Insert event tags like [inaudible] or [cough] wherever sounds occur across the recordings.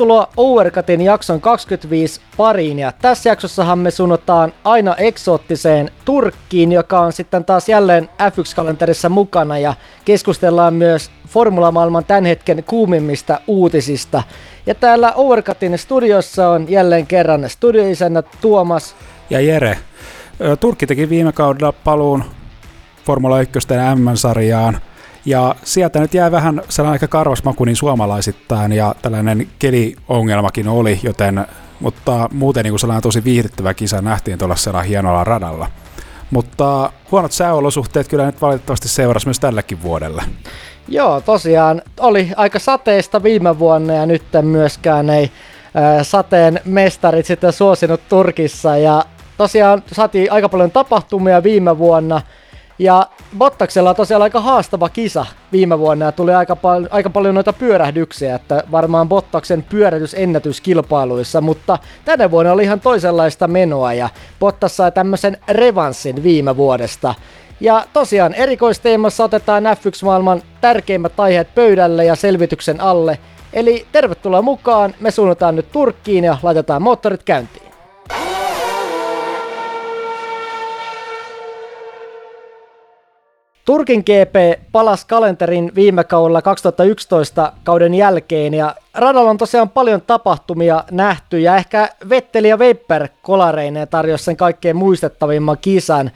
tervetuloa Overcutin jakson 25 pariin ja tässä jaksossahan me suunnataan aina eksoottiseen Turkkiin, joka on sitten taas jälleen F1-kalenterissa mukana ja keskustellaan myös formulamaailman tämän hetken kuumimmista uutisista. Ja täällä Overcutin studiossa on jälleen kerran studioisännät Tuomas ja Jere. Turkki teki viime kaudella paluun Formula 1 M-sarjaan ja sieltä nyt jäi vähän sellainen aika karvas maku niin suomalaisittain ja tällainen keliongelmakin oli, joten, mutta muuten niin kuin sellainen tosi viihdyttävä kisa nähtiin tuolla sellainen hienolla radalla. Mutta huonot sääolosuhteet kyllä nyt valitettavasti seurasi myös tälläkin vuodella. Joo, tosiaan oli aika sateista viime vuonna ja nyt myöskään ei sateen mestarit sitten suosinut Turkissa ja tosiaan saatiin aika paljon tapahtumia viime vuonna – ja Bottaksella on tosiaan aika haastava kisa viime vuonna ja tuli aika, pal- aika paljon noita pyörähdyksiä, että varmaan Bottaksen pyörähdysennätys kilpailuissa, mutta tänä vuonna oli ihan toisenlaista menoa ja Bottas sai tämmöisen revanssin viime vuodesta. Ja tosiaan erikoisteemassa otetaan F1-maailman tärkeimmät aiheet pöydälle ja selvityksen alle. Eli tervetuloa mukaan, me suunnataan nyt Turkkiin ja laitetaan moottorit käyntiin. Turkin GP palasi kalenterin viime kaudella 2011 kauden jälkeen ja radalla on tosiaan paljon tapahtumia nähty ja ehkä Vetteli ja Weber kolareineen tarjosi sen kaikkein muistettavimman kisan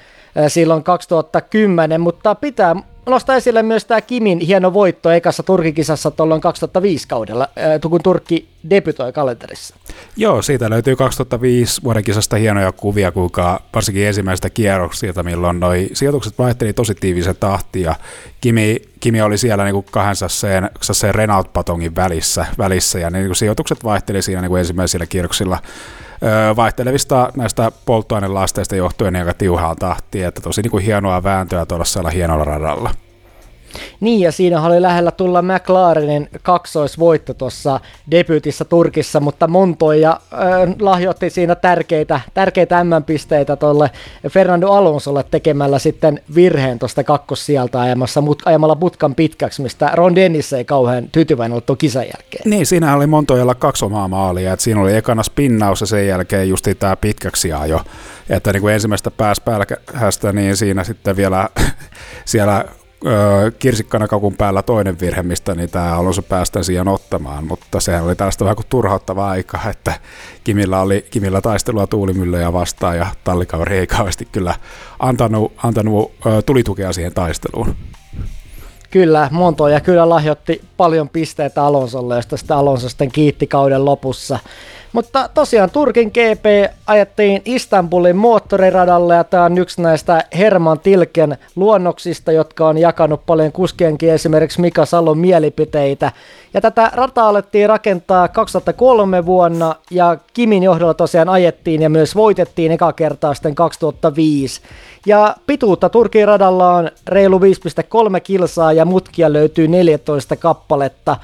silloin 2010, mutta pitää nostaa esille myös tämä Kimin hieno voitto ekassa Turkikisassa tuolloin 2005 kaudella, kun Turkki debytoi kalenterissa. Joo, siitä löytyy 2005 vuoden kisasta hienoja kuvia, kuinka varsinkin ensimmäistä kierroksilta, milloin noi sijoitukset vaihteli tosi tiivisen tahti ja Kimi, Kimi oli siellä niin kuin kahden sasseen, sasseen Renault-patongin välissä, välissä ja niin sijoitukset vaihteli siinä niin ensimmäisillä kierroksilla vaihtelevista näistä polttoainelasteista johtuen aika tiuhaan tahtiin, että tosi niin kuin hienoa vääntöä tuolla hienolla radalla. Niin, ja siinä oli lähellä tulla McLarenin kaksoisvoitto tuossa debyytissä Turkissa, mutta Montoya äh, lahjoitti siinä tärkeitä, tärkeitä M-pisteitä tuolle Fernando Alonsolle tekemällä sitten virheen tuosta kakkossijalta ajamassa, mut, ajamalla putkan pitkäksi, mistä Ron Dennis ei kauhean tyytyväinen ollut tuon kisan jälkeen. Niin, siinä oli Montoyalla kaksi omaa maalia, että siinä oli ekana spinnaus ja sen jälkeen just tämä pitkäksi ajo, että niin kuin ensimmäistä pääspälkähästä, niin siinä sitten vielä [laughs] siellä kirsikkana kakun päällä toinen virhe, mistä niin tämä Alonso päästä siihen ottamaan, mutta sehän oli tällaista vähän kuin turhauttavaa aikaa, että Kimillä oli Kimillä taistelua tuulimyllyjä vastaan ja tallikaveri ei kauheasti kyllä antanut, antanut tulitukea siihen taisteluun. Kyllä, ja kyllä lahjoitti paljon pisteitä Alonsolle, josta sitä Alonso sitten kiitti kauden lopussa. Mutta tosiaan Turkin GP ajettiin Istanbulin moottoriradalle ja tämä on yksi näistä Herman Tilken luonnoksista, jotka on jakanut paljon kuskienkin esimerkiksi Mika Salon mielipiteitä. Ja tätä rataa alettiin rakentaa 2003 vuonna ja Kimin johdolla tosiaan ajettiin ja myös voitettiin eka kertaa sitten 2005. Ja pituutta Turkin radalla on reilu 5,3 kilsaa ja mutkia löytyy 14 kappaletta.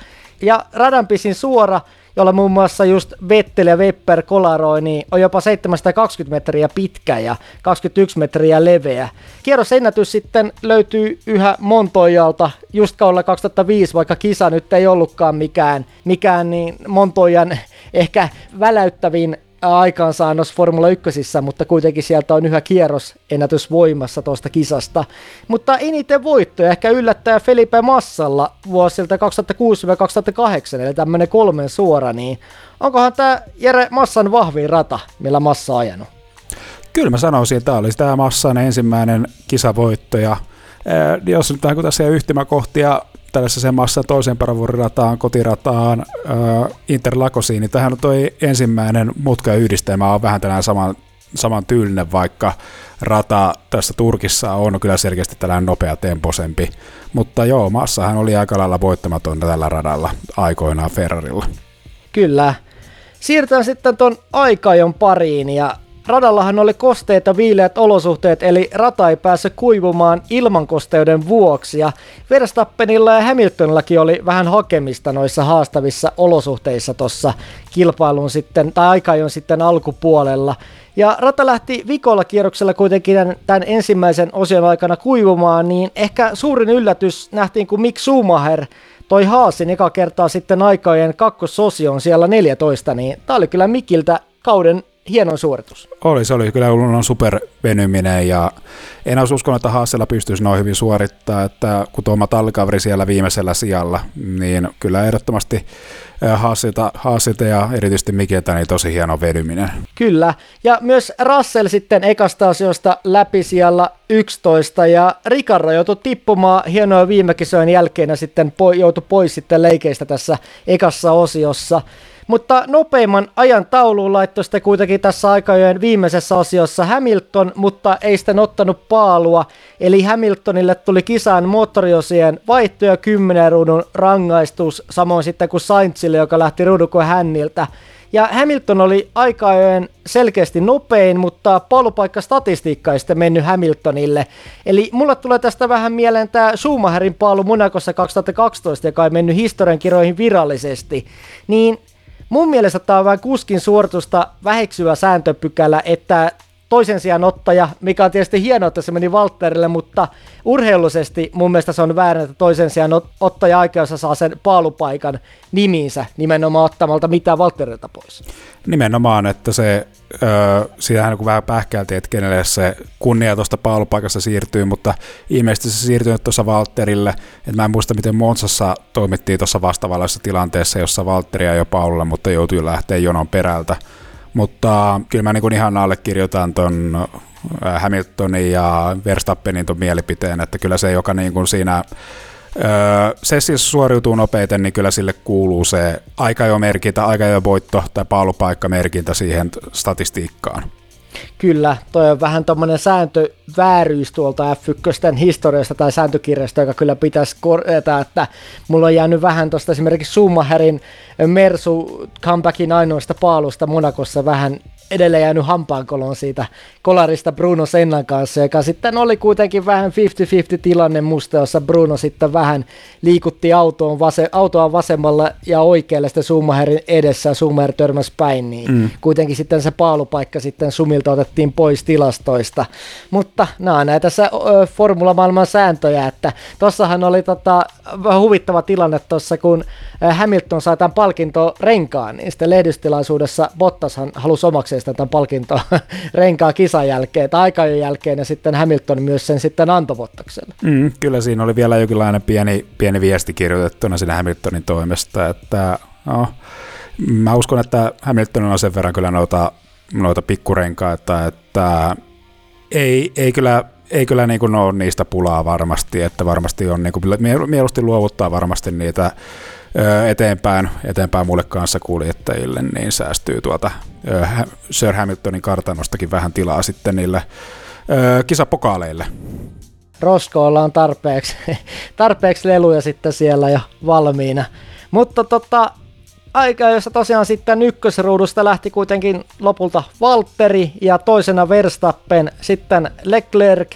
Ja radan pisin suora jolla muun muassa just Vettel ja Webber kolaroi, niin on jopa 720 metriä pitkä ja 21 metriä leveä. Kierrosennätys sitten löytyy yhä Montoijalta just kaudella 2005, vaikka kisa nyt ei ollutkaan mikään, mikään niin Montoijan ehkä väläyttävin aikaansaannos Formula 1, mutta kuitenkin sieltä on yhä kierros ennätys voimassa tuosta kisasta. Mutta eniten voittoja ehkä yllättää Felipe Massalla vuosilta 2006-2008, eli tämmöinen kolmen suora, niin onkohan tämä Jere Massan vahvin rata, millä Massa on ajanut? Kyllä mä sanoisin, että tämä oli tämä Massan ensimmäinen kisavoitto, ja jos nyt vähän tässä yhtymäkohtia tällaisessa massa toisen paravurirataan, kotirataan, äh, Interlakosiin, niin tähän on toi ensimmäinen mutkayhdistelmä on vähän tällainen saman, saman tyylinen, vaikka rata tässä Turkissa on kyllä selkeästi tällainen nopea temposempi. Mutta joo, Massahan oli aika lailla voittamaton tällä radalla aikoinaan Ferrarilla. Kyllä. Siirrytään sitten tuon aikajon pariin ja Radallahan oli kosteet ja viileät olosuhteet, eli rata ei päässyt kuivumaan ilmankosteuden vuoksi. Ja Verstappenilla ja Hamiltonillakin oli vähän hakemista noissa haastavissa olosuhteissa tuossa kilpailun sitten, tai aikajon sitten alkupuolella. Ja rata lähti vikolla kierroksella kuitenkin tämän ensimmäisen osion aikana kuivumaan, niin ehkä suurin yllätys nähtiin, kun Mick Schumacher toi Haasin eka kertaa sitten aikojen kakkososion siellä 14, niin tää oli kyllä Mikiltä kauden hieno suoritus. Oli, se oli kyllä on supervenyminen ja en olisi uskonut, että Haasella pystyisi noin hyvin suorittaa, että kun tuo tallikaveri siellä viimeisellä sijalla, niin kyllä ehdottomasti Haasilta, Haasilta ja erityisesti Mikiltä niin tosi hieno vedyminen. Kyllä, ja myös Russell sitten ekasta asioista läpi siellä 11 ja Ricardo joutui tippumaan hienoa viime kisojen jälkeen ja sitten po- joutui pois sitten leikeistä tässä ekassa osiossa. Mutta nopeimman ajan tauluun laittoi sitten kuitenkin tässä aikajojen viimeisessä osiossa Hamilton, mutta ei sitten ottanut paalua. Eli Hamiltonille tuli kisaan moottoriosien vaihto ja 10 ruudun rangaistus, samoin sitten kuin Sainzille, joka lähti ruudukon hänniltä. Ja Hamilton oli aikajojen selkeästi nopein, mutta paalupaikka statistiikka ei sitten mennyt Hamiltonille. Eli mulle tulee tästä vähän mieleen tämä Schumacherin paalu Monakossa 2012, joka ei mennyt historian kirjoihin virallisesti. Niin Mun mielestä tämä on vain kuskin suoritusta väheksyvä sääntöpykälä, että toisen sijaan ottaja, mikä on tietysti hienoa, että se meni Valtterille, mutta urheilullisesti mun mielestä se on väärin, että toisen sijaan ottaja aikeassa saa sen paalupaikan nimiinsä nimenomaan ottamalta mitään Valtterilta pois. Nimenomaan, että se, öö, siitähän kun vähän pähkäiltiin, että kenelle se kunnia tuosta paalupaikasta siirtyy, mutta ilmeisesti se siirtyy tuossa Valtterille, että mä en muista miten Monsassa toimittiin tuossa vastaavallaisessa tilanteessa, jossa Valtteria jo Paululle, mutta joutui lähteä jonon perältä. Mutta kyllä mä niin ihan allekirjoitan ton Hamiltonin ja Verstappenin ton mielipiteen, että kyllä se, joka niin kuin siinä se siis suoriutuu nopeiten, niin kyllä sille kuuluu se aika jo merkintä, aika jo voitto tai paalupaikkamerkintä siihen statistiikkaan. Kyllä, toi on vähän tuommoinen sääntövääryys tuolta F1 historiasta tai sääntökirjasta, joka kyllä pitäisi korjata, että mulla on jäänyt vähän tuosta esimerkiksi Schumacherin Mersu comebackin ainoasta paalusta Monakossa vähän edelleen jäänyt hampaankoloon siitä kolarista Bruno Sennan kanssa, joka sitten oli kuitenkin vähän 50-50 tilanne musta, jossa Bruno sitten vähän liikutti autoon vase, autoa vasemmalla ja oikealle sitten Schumacherin edessä ja Schumacher törmäsi päin, niin mm. kuitenkin sitten se paalupaikka sitten Sumilta otettiin pois tilastoista. Mutta nämä on näitä se, formula-maailman sääntöjä, että tossahan oli tota, vähän huvittava tilanne tuossa, kun Hamilton sai tämän palkinto renkaan, niin sitten lehdistilaisuudessa Bottashan halusi omakseen sitä tämän palkinto renkaa kisan jälkeen tai aikajan jälkeen ja sitten Hamilton myös sen sitten antoi Bottakselle. Mm, kyllä siinä oli vielä jokinlainen pieni, pieni viesti kirjoitettuna siinä Hamiltonin toimesta, että no, mä uskon, että Hamiltonilla on sen verran kyllä noita, noita pikkurenkaita, että ei, ei kyllä ei kyllä niin kuin ole niistä pulaa varmasti, että varmasti on niin kuin, mieluusti luovuttaa varmasti niitä eteenpäin, eteenpäin muille kanssa kuljettajille, niin säästyy tuota Sir Hamiltonin kartanostakin vähän tilaa sitten niille kisapokaaleille. Roskoilla on tarpeeksi, [laughs] tarpeeksi leluja sitten siellä jo valmiina. Mutta tota, aika, jossa tosiaan sitten ykkösruudusta lähti kuitenkin lopulta Valtteri ja toisena Verstappen, sitten Leclerc,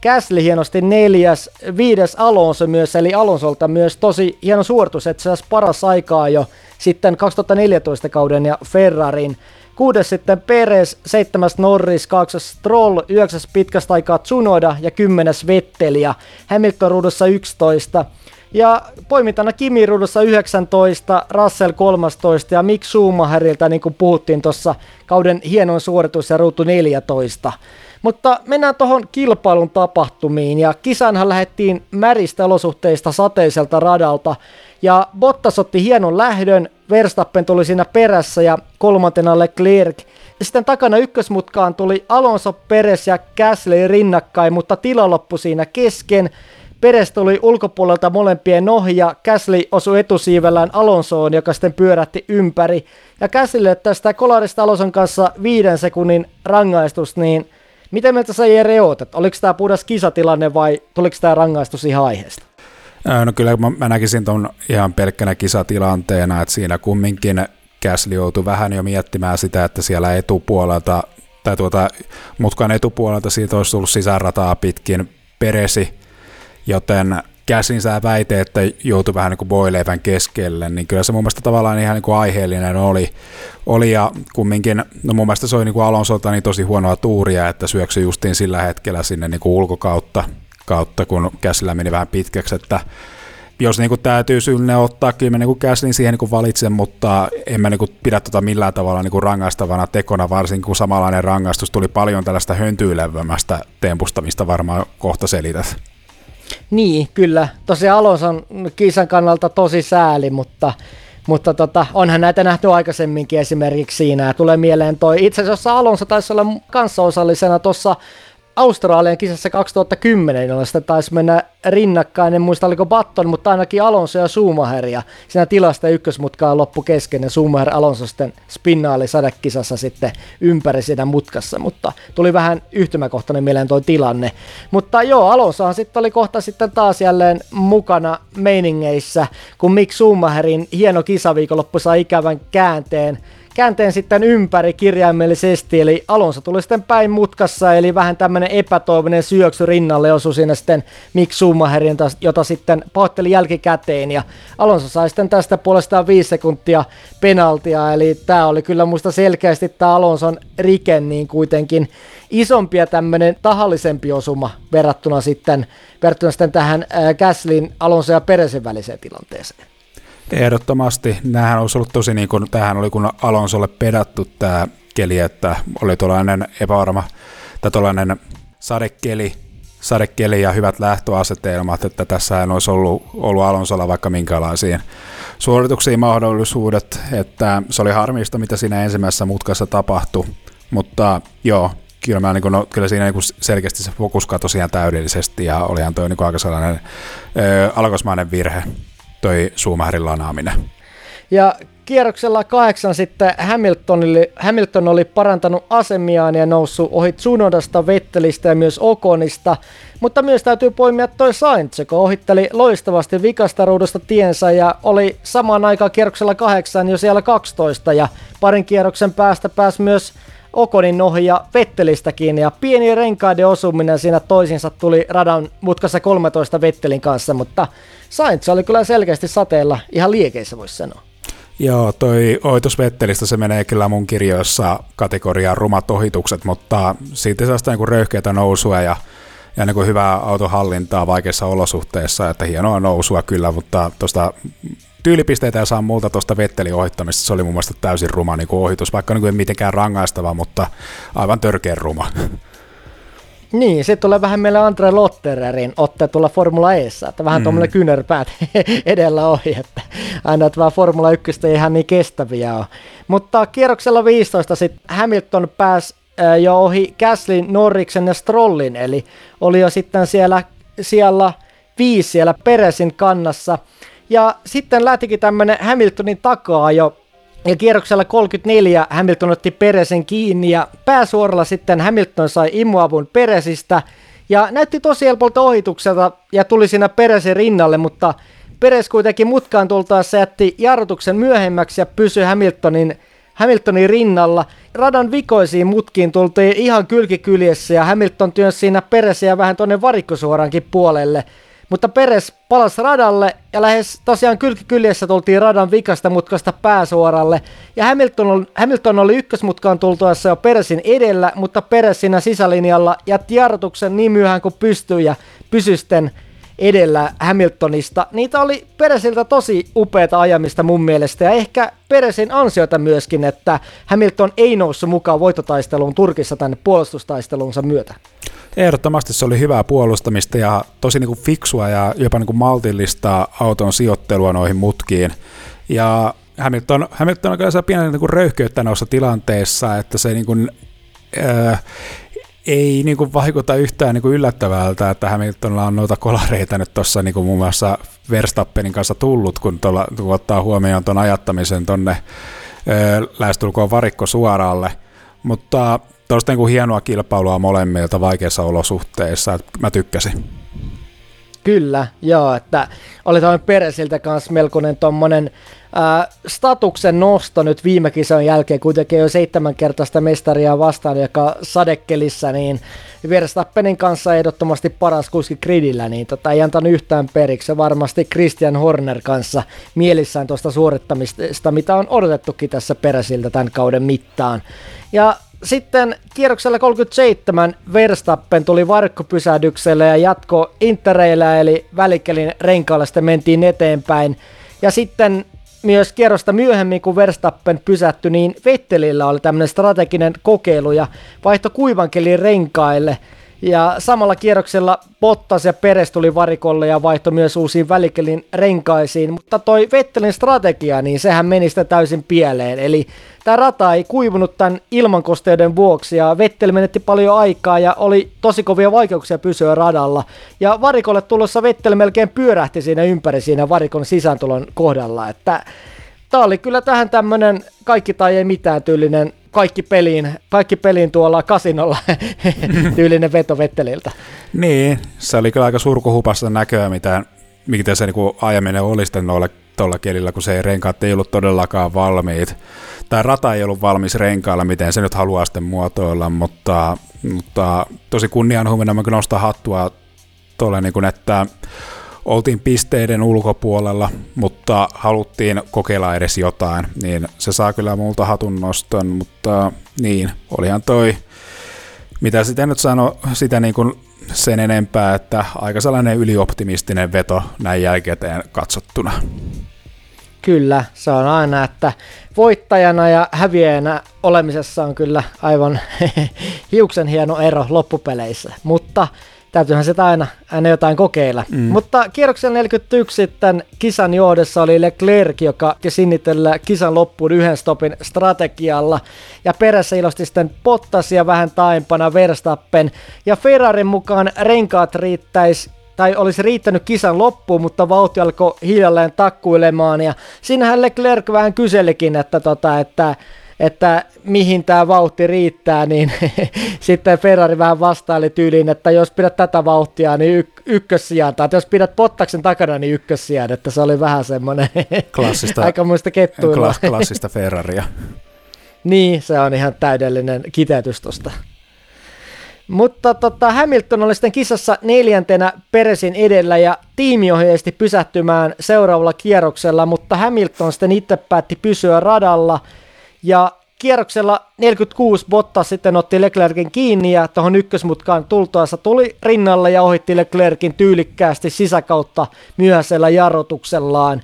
Käsli hienosti neljäs, viides Alonso myös, eli Alonsolta myös tosi hieno suoritus, että se paras aikaa jo sitten 2014 kauden ja Ferrarin. Kuudes sitten Perez, seitsemäs Norris, kahdeksas Stroll, yhdeksäs pitkästä aikaa Tsunoda ja kymmenes Vetteli ja Hamilton ruudussa 11. Ja poimintana Kimi ruudussa 19, Russell 13 ja Mick Schumacherilta, niin kuin puhuttiin tuossa kauden hienon suoritus ja ruutu 14. Mutta mennään tuohon kilpailun tapahtumiin ja kisanhan lähdettiin märistä olosuhteista sateiselta radalta ja Bottas otti hienon lähdön, Verstappen tuli siinä perässä ja kolmantena Leclerc. Sitten takana ykkösmutkaan tuli Alonso, Peres ja Gasly rinnakkain, mutta tila loppui siinä kesken. Peres tuli ulkopuolelta molempien ohi ja Gasly osui etusiivellään Alonsoon, joka sitten pyörätti ympäri. Ja Gaslylle tästä kolarista Alonson kanssa viiden sekunnin rangaistus, niin – Miten mieltä sä Jere oot, että oliko tämä puhdas kisatilanne vai tuliko tämä rangaistus ihan aiheesta? No kyllä mä, mä näkisin tuon ihan pelkkänä kisatilanteena, että siinä kumminkin Käsli joutui vähän jo miettimään sitä, että siellä etupuolelta tai tuota, mutkan etupuolelta siitä olisi tullut sisärataa pitkin peresi, joten käsin sä väite, että joutui vähän niin kuin voileivän keskelle, niin kyllä se mun mielestä tavallaan ihan niin kuin aiheellinen oli. oli ja kumminkin, no mun mielestä se oli niin kuin Alonsolta niin tosi huonoa tuuria, että syöksy justiin sillä hetkellä sinne niin kuin ulkokautta, kautta, kun käsillä meni vähän pitkäksi, että jos niin kuin täytyy synne ottaa, kyllä mä niin käsin siihen niin valitsen, mutta en mä niin kuin pidä tota millään tavalla niin kuin rangaistavana tekona, varsinkin kun samanlainen rangaistus tuli paljon tällaista höntyilevämästä tempustamista varmaan kohta selität. Niin, kyllä. Tosiaan Alonson kisan kannalta tosi sääli, mutta, mutta tota, onhan näitä nähty aikaisemminkin esimerkiksi siinä. Tulee mieleen toi, itse asiassa Alonso taisi olla kanssaosallisena tuossa Australian kisassa 2010, jolla sitä taisi mennä rinnakkain, en muista oliko Batton, mutta ainakin Alonso ja Schumacher, ja siinä tilasta ykkösmutkaa loppu kesken, ja Schumacher Alonso sitten spinnaali sadekisassa sitten ympäri siinä mutkassa, mutta tuli vähän yhtymäkohtainen mieleen tuo tilanne. Mutta joo, Alonsohan sitten oli kohta sitten taas jälleen mukana meiningeissä, kun Mick Schumacherin hieno kisaviikonloppu sai ikävän käänteen, käänteen sitten ympäri kirjaimellisesti, eli Alonso tuli sitten päin mutkassa, eli vähän tämmöinen epätoivinen syöksy rinnalle osui siinä sitten Mick Schumacherin, jota sitten pahoitteli jälkikäteen, ja Alonso sai sitten tästä puolestaan viisi sekuntia penaltia, eli tämä oli kyllä muista selkeästi tämä Alonson rike niin kuitenkin isompi ja tämmöinen tahallisempi osuma verrattuna sitten, verrattuna sitten tähän äh, Gaslin, Alonso ja Peresin väliseen tilanteeseen. Ehdottomasti. Nämähän olisi ollut tosi niin kuin, tähän oli kun Alonsolle pedattu tämä keli, että oli tuollainen epävarma, tai tuollainen sadekeli, sadekeli ja hyvät lähtöasetelmat, että tässä ei olisi ollut, ollut Alonsolla vaikka minkälaisiin suorituksiin mahdollisuudet, että se oli harmista, mitä siinä ensimmäisessä mutkassa tapahtui, mutta joo, kyllä, mä, niin kuin, no, kyllä siinä niin kuin selkeästi se fokus katosi ihan täydellisesti ja olihan toi niin kuin aika sellainen ö, alkosmainen virhe toi Schumacherin lanaaminen. Ja kierroksella kahdeksan sitten Hamilton oli, Hamilton oli parantanut asemiaan ja noussut ohi Tsunodasta, Vettelistä ja myös Okonista, mutta myös täytyy poimia toi Sainz, joka ohitteli loistavasti vikasta ruudusta tiensä ja oli samaan aikaan kierroksella kahdeksan jo siellä 12 ja parin kierroksen päästä pääsi myös Okonin ohi ja Vettelistäkin ja pieni renkaiden osuminen siinä toisinsa tuli radan mutkassa 13 Vettelin kanssa, mutta Sainz oli kyllä selkeästi sateella ihan liekeissä voisi sanoa. Joo, toi oitus Vettelistä se menee kyllä mun kirjoissa kategoriaan rumat ohitukset, mutta siitä sitä niin röyhkeitä nousua ja, ja niin hyvää autohallintaa vaikeissa olosuhteissa, että hienoa nousua kyllä, mutta tuosta tyylipisteitä ja saa multa tuosta Vettelin ohittamista, se oli mun mielestä täysin ruma niin kuin ohitus, vaikka niin kuin ei mitenkään rangaistava, mutta aivan törkeän ruma. Niin, sitten tulee vähän meille Andre Lottererin otte tulla Formula Eessä, että vähän mm. tuommoinen kyynärpäät [laughs] edellä ohi, että aina että vähän Formula 1 ei ihan niin kestäviä ole. Mutta kierroksella 15 sitten Hamilton pääsi jo ohi Gaslin, Norriksen ja Strollin, eli oli jo sitten siellä, siellä viisi siellä Peresin kannassa. Ja sitten lähtikin tämmönen Hamiltonin takaa jo. Ja kierroksella 34 Hamilton otti Peresen kiinni ja pääsuoralla sitten Hamilton sai imuavun Peresistä ja näytti tosi helpolta ohitukselta ja tuli siinä Peresin rinnalle, mutta Peres kuitenkin mutkaan tultaessa jätti jarrutuksen myöhemmäksi ja pysyi Hamiltonin, Hamiltonin rinnalla. Radan vikoisiin mutkiin tultiin ihan kylkikyljessä ja Hamilton työnsi siinä Peresiä vähän tuonne varikkosuorankin puolelle – mutta Peres palasi radalle ja lähes tosiaan kylkikyljessä tultiin radan vikasta mutkasta pääsuoralle. Ja Hamilton, Hamilton oli ykkösmutkaan tultuessa jo Peresin edellä, mutta Peres siinä sisälinjalla jätti jarrutuksen niin myöhään kuin pystyi ja pysysten edellä Hamiltonista. Niitä oli Peresiltä tosi upeata ajamista mun mielestä ja ehkä Peresin ansiota myöskin, että Hamilton ei noussut mukaan voitotaisteluun Turkissa tänne puolustustaistelunsa myötä. Ehdottomasti se oli hyvää puolustamista ja tosi niin kuin fiksua ja jopa niin kuin maltillista auton sijoittelua noihin mutkiin. Ja Hamilton, Hamilton on kyllä pienen niin kuin röyhkeyttä noissa tilanteissa, että se niin kuin, äh, ei niin kuin vaikuta yhtään niin kuin yllättävältä, että Hamiltonilla on noita kolareita nyt tuossa niin muun muassa Verstappenin kanssa tullut, kun, tuolla, kun ottaa huomioon tuon ajattamisen tuonne lähestulkoon varikko suoraalle. Mutta tuosta niin hienoa kilpailua molemmilta vaikeissa olosuhteissa, että mä tykkäsin. Kyllä, joo, että oli tämmöinen Peresiltä kanssa melkoinen tommonen äh, statuksen nosto nyt viime kisan jälkeen, kuitenkin jo seitsemänkertaista mestaria vastaan, joka sadekelissä, niin Verstappenin kanssa ehdottomasti paras kuski gridillä, niin tota, ei antanut yhtään periksi. Varmasti Christian Horner kanssa mielissään tuosta suorittamista, mitä on odotettukin tässä Peresiltä tämän kauden mittaan. Ja sitten kierroksella 37 Verstappen tuli varkkopysähdykselle ja jatko Interreillä eli välikelin renkaalla sitten mentiin eteenpäin. Ja sitten myös kierrosta myöhemmin, kun Verstappen pysähtyi, niin Vettelillä oli tämmöinen strateginen kokeilu ja vaihto kuivankelin renkaille – ja samalla kierroksella Bottas ja Peres tuli varikolle ja vaihto myös uusiin välikelin renkaisiin, mutta toi Vettelin strategia, niin sehän meni sitä täysin pieleen. Eli tämä rata ei kuivunut tämän ilmankosteuden vuoksi ja Vettel menetti paljon aikaa ja oli tosi kovia vaikeuksia pysyä radalla. Ja varikolle tulossa Vettel melkein pyörähti siinä ympäri siinä varikon sisääntulon kohdalla, että Tämä oli kyllä tähän tämmöinen kaikki tai ei mitään tyylinen kaikki peliin, kaikki peliin tuolla kasinolla [laughs] tyylinen veto Vetteliltä. Niin, se oli kyllä aika surkuhupasta näköä, mitä, mitä se niin aiemmin oli sitten noilla tuolla kielillä, kun se ei renkaat ei ollut todellakaan valmiit. Tai rata ei ollut valmis renkailla, miten se nyt haluaa sitten muotoilla, mutta, mutta tosi kunnianhumina mä nostaa hattua tuolle, niin kuin, että oltiin pisteiden ulkopuolella, mutta haluttiin kokeilla edes jotain, niin se saa kyllä multa hatun noston, mutta niin, olihan toi, mitä sitä nyt sano, sitä niin kuin sen enempää, että aika sellainen ylioptimistinen veto näin jälkikäteen katsottuna. Kyllä, se on aina, että voittajana ja häviäjänä olemisessa on kyllä aivan [laughs] hiuksen hieno ero loppupeleissä, mutta täytyyhän sitä aina, aina jotain kokeilla. Mm. Mutta kierroksen 41 sitten kisan johdessa oli Leclerc, joka sinnitellä kisan loppuun yhden stopin strategialla. Ja perässä ilosti sitten Bottas ja vähän taimpana Verstappen. Ja Ferrarin mukaan renkaat riittäisi tai olisi riittänyt kisan loppuun, mutta vauhti alkoi hiljalleen takkuilemaan ja siinähän Leclerc vähän kyselikin, että, tota, että että mihin tämä vauhti riittää, niin [laughs] sitten Ferrari vähän vastaili tyyliin, että jos pidät tätä vauhtia, niin y- ykkössijaan, tai jos pidät Pottaksen takana, niin ykkössijaan, että se oli vähän semmoinen [laughs] klassista, muista kettuilua. Klass, klassista Ferraria. [laughs] niin, se on ihan täydellinen kiteytys tosta. Mutta tota, Hamilton oli sitten kisassa neljäntenä Peresin edellä ja tiimi ohjeisti pysähtymään seuraavalla kierroksella, mutta Hamilton sitten itse päätti pysyä radalla – ja kierroksella 46 Bottas sitten otti Leclerkin kiinni ja tuohon ykkösmutkaan tultaessa tuli rinnalle ja ohitti Leclerkin tyylikkäästi sisäkautta myöhäisellä jarrutuksellaan.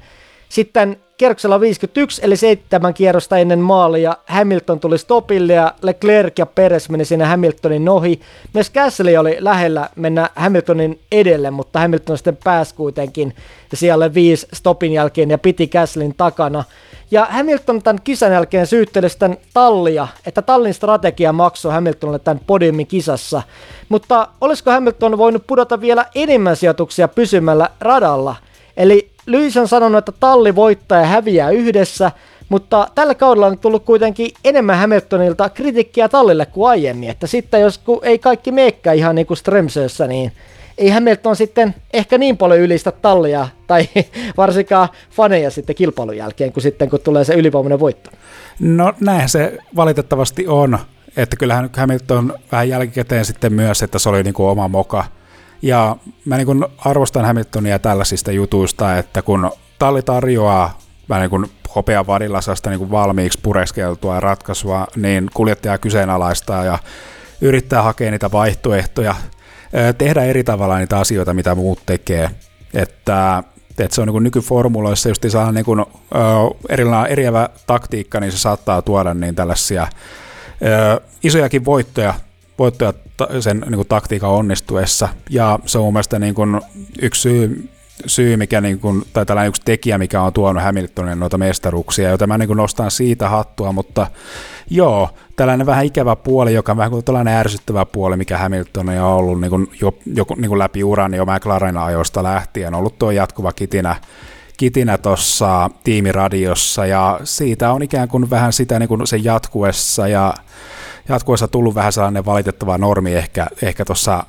Sitten kierroksella 51, eli seitsemän kierrosta ennen maalia, Hamilton tuli stopille ja Leclerc ja Perez meni sinne Hamiltonin ohi. Myös Gasly oli lähellä mennä Hamiltonin edelle, mutta Hamilton sitten pääsi kuitenkin siellä viisi stopin jälkeen ja piti Gaslyn takana. Ja Hamilton tämän kisan jälkeen syytteli sitten tallia, että tallin strategia maksoi Hamiltonille tämän podiumin kisassa. Mutta olisiko Hamilton voinut pudota vielä enemmän sijoituksia pysymällä radalla? Eli Lewis on sanonut, että talli voittaa ja häviää yhdessä, mutta tällä kaudella on tullut kuitenkin enemmän Hamiltonilta kritiikkiä tallille kuin aiemmin, että sitten jos ei kaikki meekkä ihan niin kuin Strömsössä, niin ei Hamilton sitten ehkä niin paljon ylistä tallia tai [laughs] varsinkaan faneja sitten kilpailun jälkeen, kuin sitten kun tulee se ylivoimainen voitto. No näin se valitettavasti on, että kyllähän Hamilton vähän jälkikäteen sitten myös, että se oli niin kuin oma moka. Ja mä niin kuin arvostan Hamiltonia tällaisista jutuista, että kun talli tarjoaa vähän niin kuin hopean varilasasta niin kuin valmiiksi pureskeltua ratkaisua, niin kuljettaja kyseenalaistaa ja yrittää hakea niitä vaihtoehtoja tehdä eri tavalla niitä asioita, mitä muut tekee. Että, että se on niin nykyformuloissa just saa niin kuin, erilainen eriävä taktiikka, niin se saattaa tuoda niin tällaisia isojakin voittoja, voittoja sen niin kuin taktiikan onnistuessa. Ja se on mun mielestä niin kuin yksi syy, syy, mikä niin kuin, tai tällainen yksi tekijä, mikä on tuonut Hamiltonin noita mestaruuksia, joita mä niin kuin nostan siitä hattua, mutta joo, tällainen vähän ikävä puoli, joka on vähän kuin tällainen ärsyttävä puoli, mikä Hamilton on ollut niin kuin, jo, jo, niin kuin läpi uran jo McLaren ajoista lähtien, on ollut tuo jatkuva kitinä, kitinä tuossa tiimiradiossa, ja siitä on ikään kuin vähän sitä niin kuin sen jatkuessa, ja jatkuessa tullut vähän sellainen valitettava normi ehkä, ehkä tuossa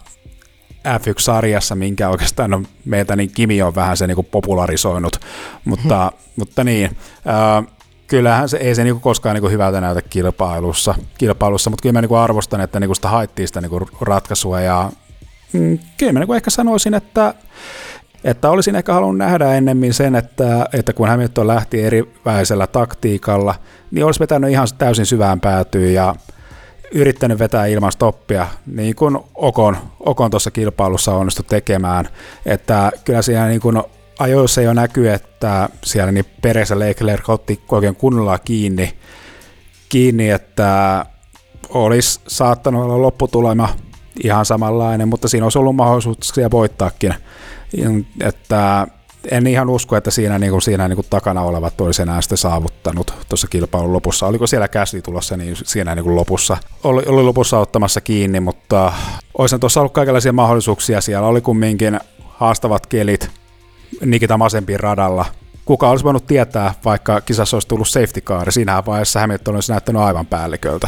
F1-sarjassa, minkä oikeastaan on meiltä, niin Kimi on vähän se niin kuin popularisoinut, mutta, mutta niin, äh, kyllähän se ei se niinku koskaan niinku hyvältä näytä kilpailussa, kilpailussa mutta kyllä mä niinku arvostan, että niinku sitä haettiin sitä niinku ratkaisua ja mm, kyllä mä niinku ehkä sanoisin, että että olisin ehkä halunnut nähdä ennemmin sen, että, että kun Hamilton lähti eri väisellä taktiikalla, niin olisi vetänyt ihan täysin syvään päätyyn ja yrittänyt vetää ilman stoppia, niin kuin Okon, Okon tuossa kilpailussa onnistu tekemään, että kyllä siellä niin kuin ajoissa jo näkyy, että siellä niin perässä Leclerc otti oikein kunnolla kiinni, kiinni, että olisi saattanut olla lopputulema ihan samanlainen, mutta siinä olisi ollut mahdollisuuksia voittaakin. Että en ihan usko, että siinä, niin kuin, siinä niin kuin takana olevat olisi enää sitten saavuttanut tuossa kilpailun lopussa. Oliko siellä käsi tulossa, niin siinä niin kuin lopussa, oli, oli lopussa ottamassa kiinni, mutta olisi tuossa ollut kaikenlaisia mahdollisuuksia. Siellä oli kumminkin haastavat kelit Nikita Masempiin radalla. Kuka olisi voinut tietää, vaikka kisassa olisi tullut safety car, siinä vaiheessa Hamilton olisi näyttänyt aivan päälliköltä.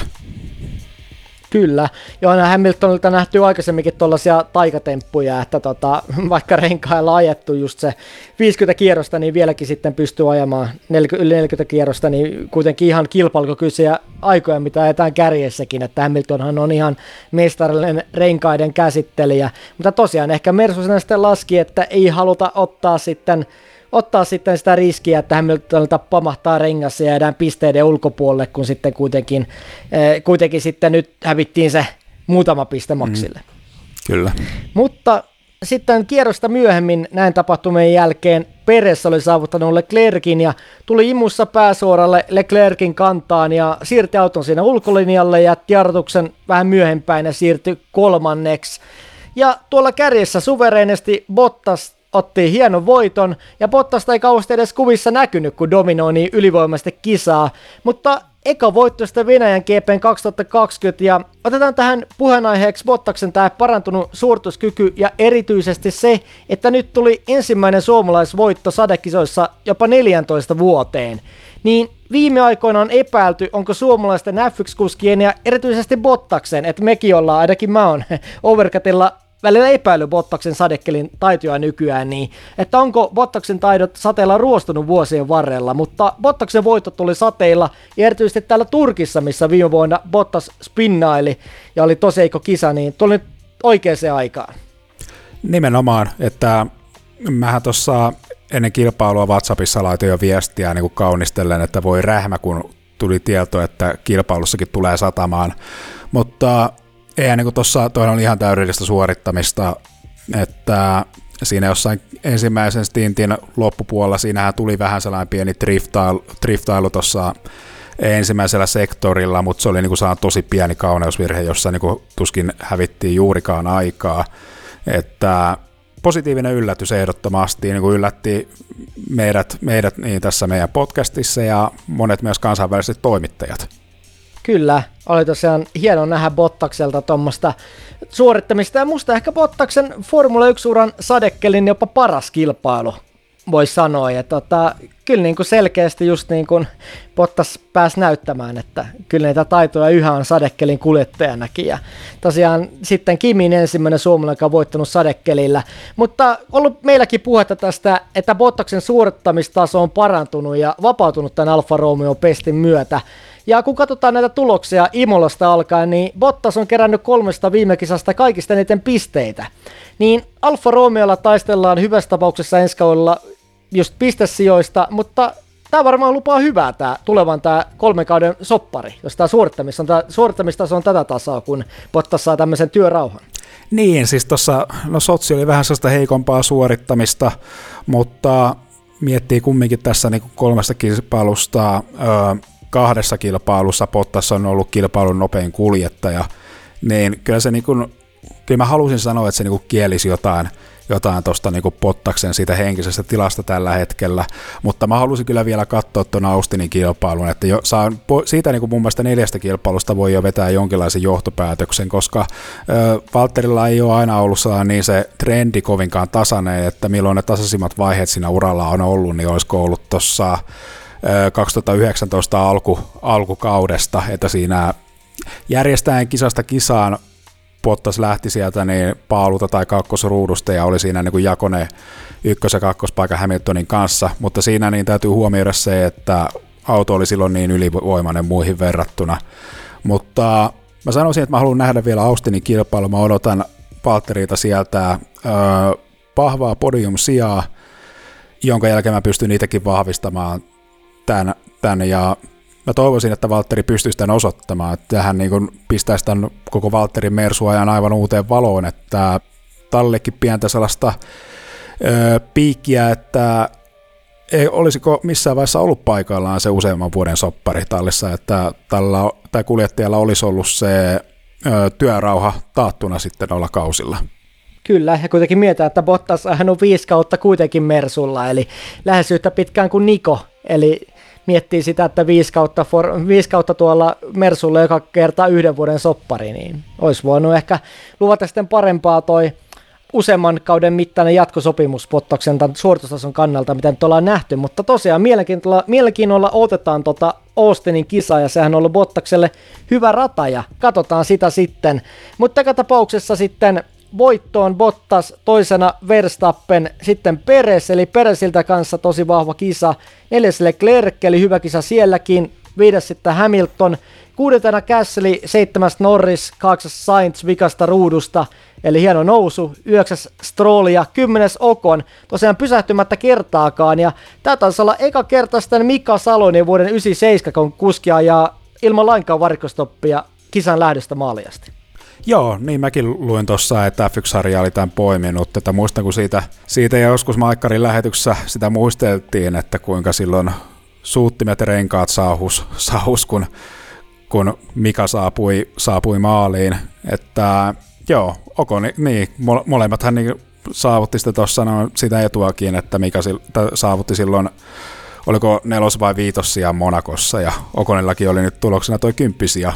Kyllä, ja on Hamiltonilta nähty aikaisemminkin tuollaisia taikatemppuja, että tota, [laughs] vaikka renkailla ajettu just se 50 kierrosta, niin vieläkin sitten pystyy ajamaan 40, yli 40 kierrosta, niin kuitenkin ihan kilpailukykyisiä aikoja, mitä ajetaan kärjessäkin, että Hamiltonhan on ihan mestarillinen renkaiden käsittelijä, mutta tosiaan ehkä Mersu sitten laski, että ei haluta ottaa sitten ottaa sitten sitä riskiä, että Hamiltonilta pamahtaa rengas ja jäädään pisteiden ulkopuolelle, kun sitten kuitenkin, äh, kuitenkin sitten nyt hävittiin se muutama piste maksille. Mm, kyllä. Mutta sitten kierrosta myöhemmin näin tapahtumien jälkeen Peres oli saavuttanut Leclerkin ja tuli imussa pääsuoralle Leclerkin kantaan ja siirti auton siinä ulkolinjalle ja jarrutuksen vähän myöhempäin ja siirtyi kolmanneksi. Ja tuolla kärjessä suvereisesti Bottas otti hienon voiton, ja Bottasta ei kauheasti edes kuvissa näkynyt, kun dominoi niin ylivoimaisesti kisaa, mutta eka voitto sitten Venäjän GPn 2020, ja otetaan tähän puheenaiheeksi Bottaksen tämä parantunut suorituskyky, ja erityisesti se, että nyt tuli ensimmäinen suomalaisvoitto sadekisoissa jopa 14 vuoteen. Niin viime aikoina on epäilty, onko suomalaisten F1-kuskien ja erityisesti Bottaksen, että mekin ollaan, ainakin mä oon [laughs] Overcutilla välillä epäily Bottaksen sadekelin taitoja nykyään, niin että onko Bottaksen taidot sateella ruostunut vuosien varrella, mutta Bottaksen voitto tuli sateilla, ja erityisesti täällä Turkissa, missä viime vuonna Bottas spinnaili ja oli toseiko kisa, niin tuli oikeaan aikaan. Nimenomaan, että mähän tuossa ennen kilpailua WhatsAppissa laitoin jo viestiä niin kuin kaunistellen, että voi rähmä, kun tuli tieto, että kilpailussakin tulee satamaan, mutta ei, niin kuin tuossa toinen oli ihan täydellistä suorittamista, että siinä jossain ensimmäisen stintin loppupuolella, siinähän tuli vähän sellainen pieni driftailu, driftailu tuossa ensimmäisellä sektorilla, mutta se oli niin kuin tosi pieni kauneusvirhe, jossa niin kuin tuskin hävittiin juurikaan aikaa. Että positiivinen yllätys ehdottomasti, niin kuin yllätti meidät, meidät niin tässä meidän podcastissa ja monet myös kansainväliset toimittajat. Kyllä, oli tosiaan hieno nähdä Bottakselta tuommoista suorittamista, ja musta ehkä Bottaksen Formula 1-uran sadekelin jopa paras kilpailu, voi sanoa, ja tota, kyllä niin kuin selkeästi just niin kuin Bottas pääsi näyttämään, että kyllä niitä taitoja yhä on sadekelin kuljettajanakin, ja tosiaan sitten Kimin ensimmäinen suomalainen, joka on voittanut sadekelillä, mutta ollut meilläkin puhetta tästä, että Bottaksen suorittamistaso on parantunut ja vapautunut tämän Alfa Romeo pestin myötä, ja kun katsotaan näitä tuloksia Imolasta alkaen, niin Bottas on kerännyt kolmesta viime kisasta kaikista eniten pisteitä. Niin Alfa Romeolla taistellaan hyvässä tapauksessa ensi kaudella just pistesijoista, mutta tämä varmaan lupaa hyvää tämä tulevan tämä kolmen kauden soppari, jos tämä suorittamistaso on tätä tasoa, kun Bottas saa tämmöisen työrauhan. Niin, siis tuossa, no Sotsi oli vähän sellaista heikompaa suorittamista, mutta miettii kumminkin tässä niin kolmesta kilpailusta, öö, kahdessa kilpailussa Pottas on ollut kilpailun nopein kuljettaja, niin kyllä se niin kuin, kyllä mä halusin sanoa, että se niin kuin kielisi jotain, jotain tuosta niin Pottaksen siitä henkisestä tilasta tällä hetkellä, mutta mä halusin kyllä vielä katsoa tuon Austinin kilpailun, että jo, saa, siitä niin kuin mun mielestä neljästä kilpailusta voi jo vetää jonkinlaisen johtopäätöksen, koska Valterilla ei ole aina ollut niin se trendi kovinkaan tasainen, että milloin ne tasaisimmat vaiheet siinä uralla on ollut, niin olisiko ollut tuossa 2019 alku, alkukaudesta, että siinä järjestäen kisasta kisaan Pottas lähti sieltä niin paalulta tai kakkosruudusta ja oli siinä niin kuin jakone ykkös- ja kakkospaikan Hamiltonin kanssa, mutta siinä niin täytyy huomioida se, että auto oli silloin niin ylivoimainen muihin verrattuna. Mutta mä sanoisin, että mä haluan nähdä vielä Austinin kilpailu, mä odotan Valtteriita sieltä öö, pahvaa podium sijaa, jonka jälkeen mä pystyn niitäkin vahvistamaan tämän, tämän ja mä toivoisin, että Valtteri pystyisi tämän osoittamaan, että hän niin pistäisi tämän koko Valtterin mersuajan aivan uuteen valoon, että tallekin pientä sellaista ö, piikkiä, että ei, olisiko missään vaiheessa ollut paikallaan se useamman vuoden soppari tallissa, että tällä, tai kuljettajalla olisi ollut se ö, työrauha taattuna sitten olla kausilla. Kyllä, ja kuitenkin mietitään, että Bottas hän on viisi kautta kuitenkin Mersulla, eli lähes yhtä pitkään kuin Niko, eli miettii sitä, että viisi kautta, for, viisi kautta tuolla Mersulla joka kerta yhden vuoden soppari, niin olisi voinut ehkä luvata sitten parempaa toi useamman kauden mittainen jatkosopimus Bottoksen tämän suoritustason kannalta, mitä nyt ollaan nähty, mutta tosiaan mielenkiinnolla, mielenkiinnolla otetaan tota Austinin kisa ja sehän on ollut Bottakselle hyvä rata ja katsotaan sitä sitten. Mutta joka tapauksessa sitten voittoon Bottas, toisena Verstappen, sitten Peres, eli Peresiltä kanssa tosi vahva kisa, neljäs Leclerc, eli hyvä kisa sielläkin, viides sitten Hamilton, kuudentena Gasly, seitsemäs Norris, kahdeksas Sainz vikasta ruudusta, eli hieno nousu, yhdeksäs Stroll ja kymmenes Okon, tosiaan pysähtymättä kertaakaan, ja tämä taisi olla eka kerta sitten Mika Salonen vuoden 97, kun kuski ja ilman lainkaan varikostoppia kisan lähdöstä maaliasti. Joo, niin mäkin luin tuossa, että F1-sarja oli tämän poiminut. Että muistan, kun siitä, siitä joskus Maikkarin lähetyksessä sitä muisteltiin, että kuinka silloin suuttimet ja renkaat saahus, saahus kun, kun Mika saapui, saapui maaliin. Että joo, oko, niin, molemmathan niin saavutti sitä tuossa no, sitä etuakin, että Mika saavutti silloin oliko nelos vai viitossia Monakossa ja Okonillakin oli nyt tuloksena toi kymppisiä,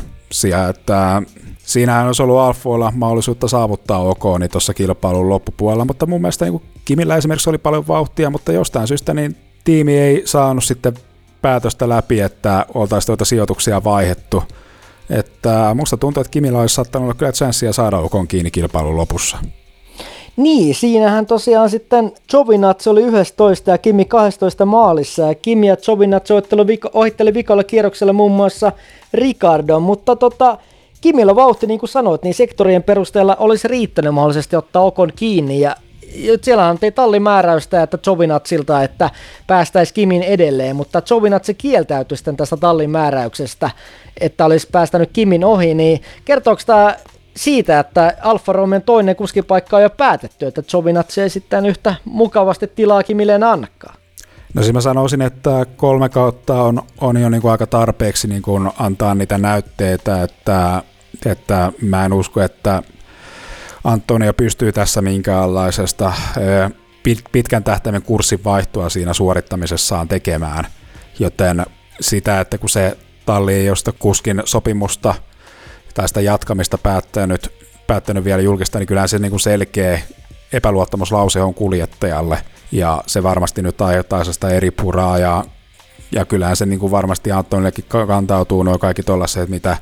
että siinähän olisi ollut Alfoilla mahdollisuutta saavuttaa OK niin tuossa kilpailun loppupuolella, mutta mun mielestä niin Kimillä esimerkiksi oli paljon vauhtia, mutta jostain syystä niin tiimi ei saanut sitten päätöstä läpi, että oltaisiin tuota sijoituksia vaihettu. Että musta tuntuu, että Kimillä olisi saattanut olla kyllä chanssiä saada OK kiinni kilpailun lopussa. Niin, siinähän tosiaan sitten Jovinatsi oli 11 ja Kimi 12 maalissa ja Kimi ja Jovinatsi ohitteli vikalla kierroksella muun muassa Ricardo, mutta tota, Kimillä vauhti, niin kuin sanoit, niin sektorien perusteella olisi riittänyt mahdollisesti ottaa Okon kiinni. Ja siellä antoi tallimääräystä, että Jovinatsilta, että päästäisi Kimin edelleen, mutta Jovinatsi kieltäytyi sitten tästä tallimääräyksestä, että olisi päästänyt Kimin ohi, niin kertooko tämä siitä, että Alfa Romeon toinen kuskipaikka on jo päätetty, että Jovinatsi ei sitten yhtä mukavasti tilaa Kimille annakaan? No siis mä sanoisin, että kolme kautta on, on jo niin kuin aika tarpeeksi niin kuin antaa niitä näytteitä, että, että mä en usko, että Antonio pystyy tässä minkäänlaisesta pitkän tähtäimen kurssin vaihtoa siinä suorittamisessaan tekemään, joten sitä, että kun se talli ei josta kuskin sopimusta tai sitä jatkamista päättänyt, päättänyt vielä julkista, niin kyllähän se niin kuin selkeä epäluottamuslause on kuljettajalle, ja se varmasti nyt aiheuttaa sitä eri puraa, ja, ja kyllähän se niin kuin varmasti Antonillekin kantautuu nuo kaikki tuollaiset, mitä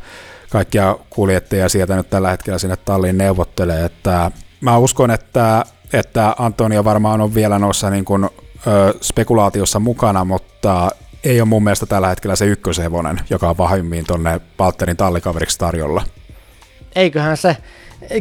kaikkia kuljettajia sieltä nyt tällä hetkellä sinne talliin neuvottelee, että mä uskon, että, että Antonio varmaan on vielä noissa niin kuin, ö, spekulaatiossa mukana, mutta ei ole mun mielestä tällä hetkellä se ykköshevonen, joka on vahvimmin tuonne Valtterin tallikaveriksi tarjolla. Eiköhän se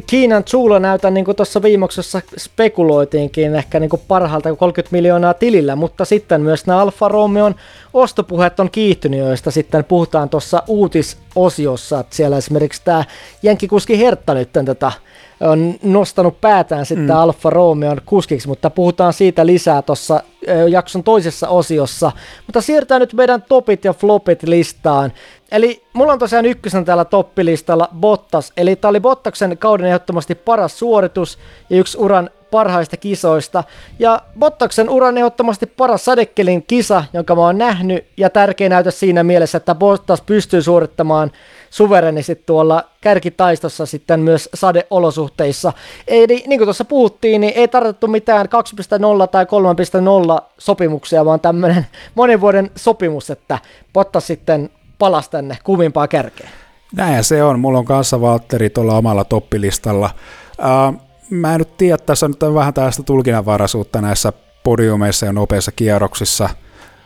Kiinan Zulo näytä, niin kuin tuossa viimoksessa spekuloitiinkin, ehkä niin kuin parhaalta 30 miljoonaa tilillä, mutta sitten myös nämä Alfa Romeon ostopuheet on kiihtynyt, joista sitten puhutaan tuossa uutisosiossa, että siellä esimerkiksi tämä Jenkkikuski Hertta nyt tätä on nostanut päätään sitten mm. Alfa Romeon kuskiksi, mutta puhutaan siitä lisää tuossa jakson toisessa osiossa. Mutta siirrytään nyt meidän topit ja flopit listaan. Eli mulla on tosiaan ykkösen täällä toppilistalla Bottas, eli tämä oli Bottaksen kauden ehdottomasti paras suoritus ja yksi uran parhaista kisoista. Ja Bottaksen uran ehdottomasti paras sadekelin kisa, jonka mä oon nähnyt, ja tärkeä näytä siinä mielessä, että Bottas pystyy suorittamaan suverenisti tuolla kärkitaistossa sitten myös sadeolosuhteissa. Eli niin kuin tuossa puhuttiin, niin ei tarvittu mitään 2.0 tai 3.0 sopimuksia, vaan tämmöinen monen vuoden sopimus, että Bottas sitten palasi tänne kuvimpaa kärkeen. Näin se on. Mulla on kanssa Valtteri tuolla omalla toppilistalla. Uh, mä en nyt tiedä, tässä on nyt vähän tästä tulkinnanvaraisuutta näissä podiumeissa ja nopeissa kierroksissa,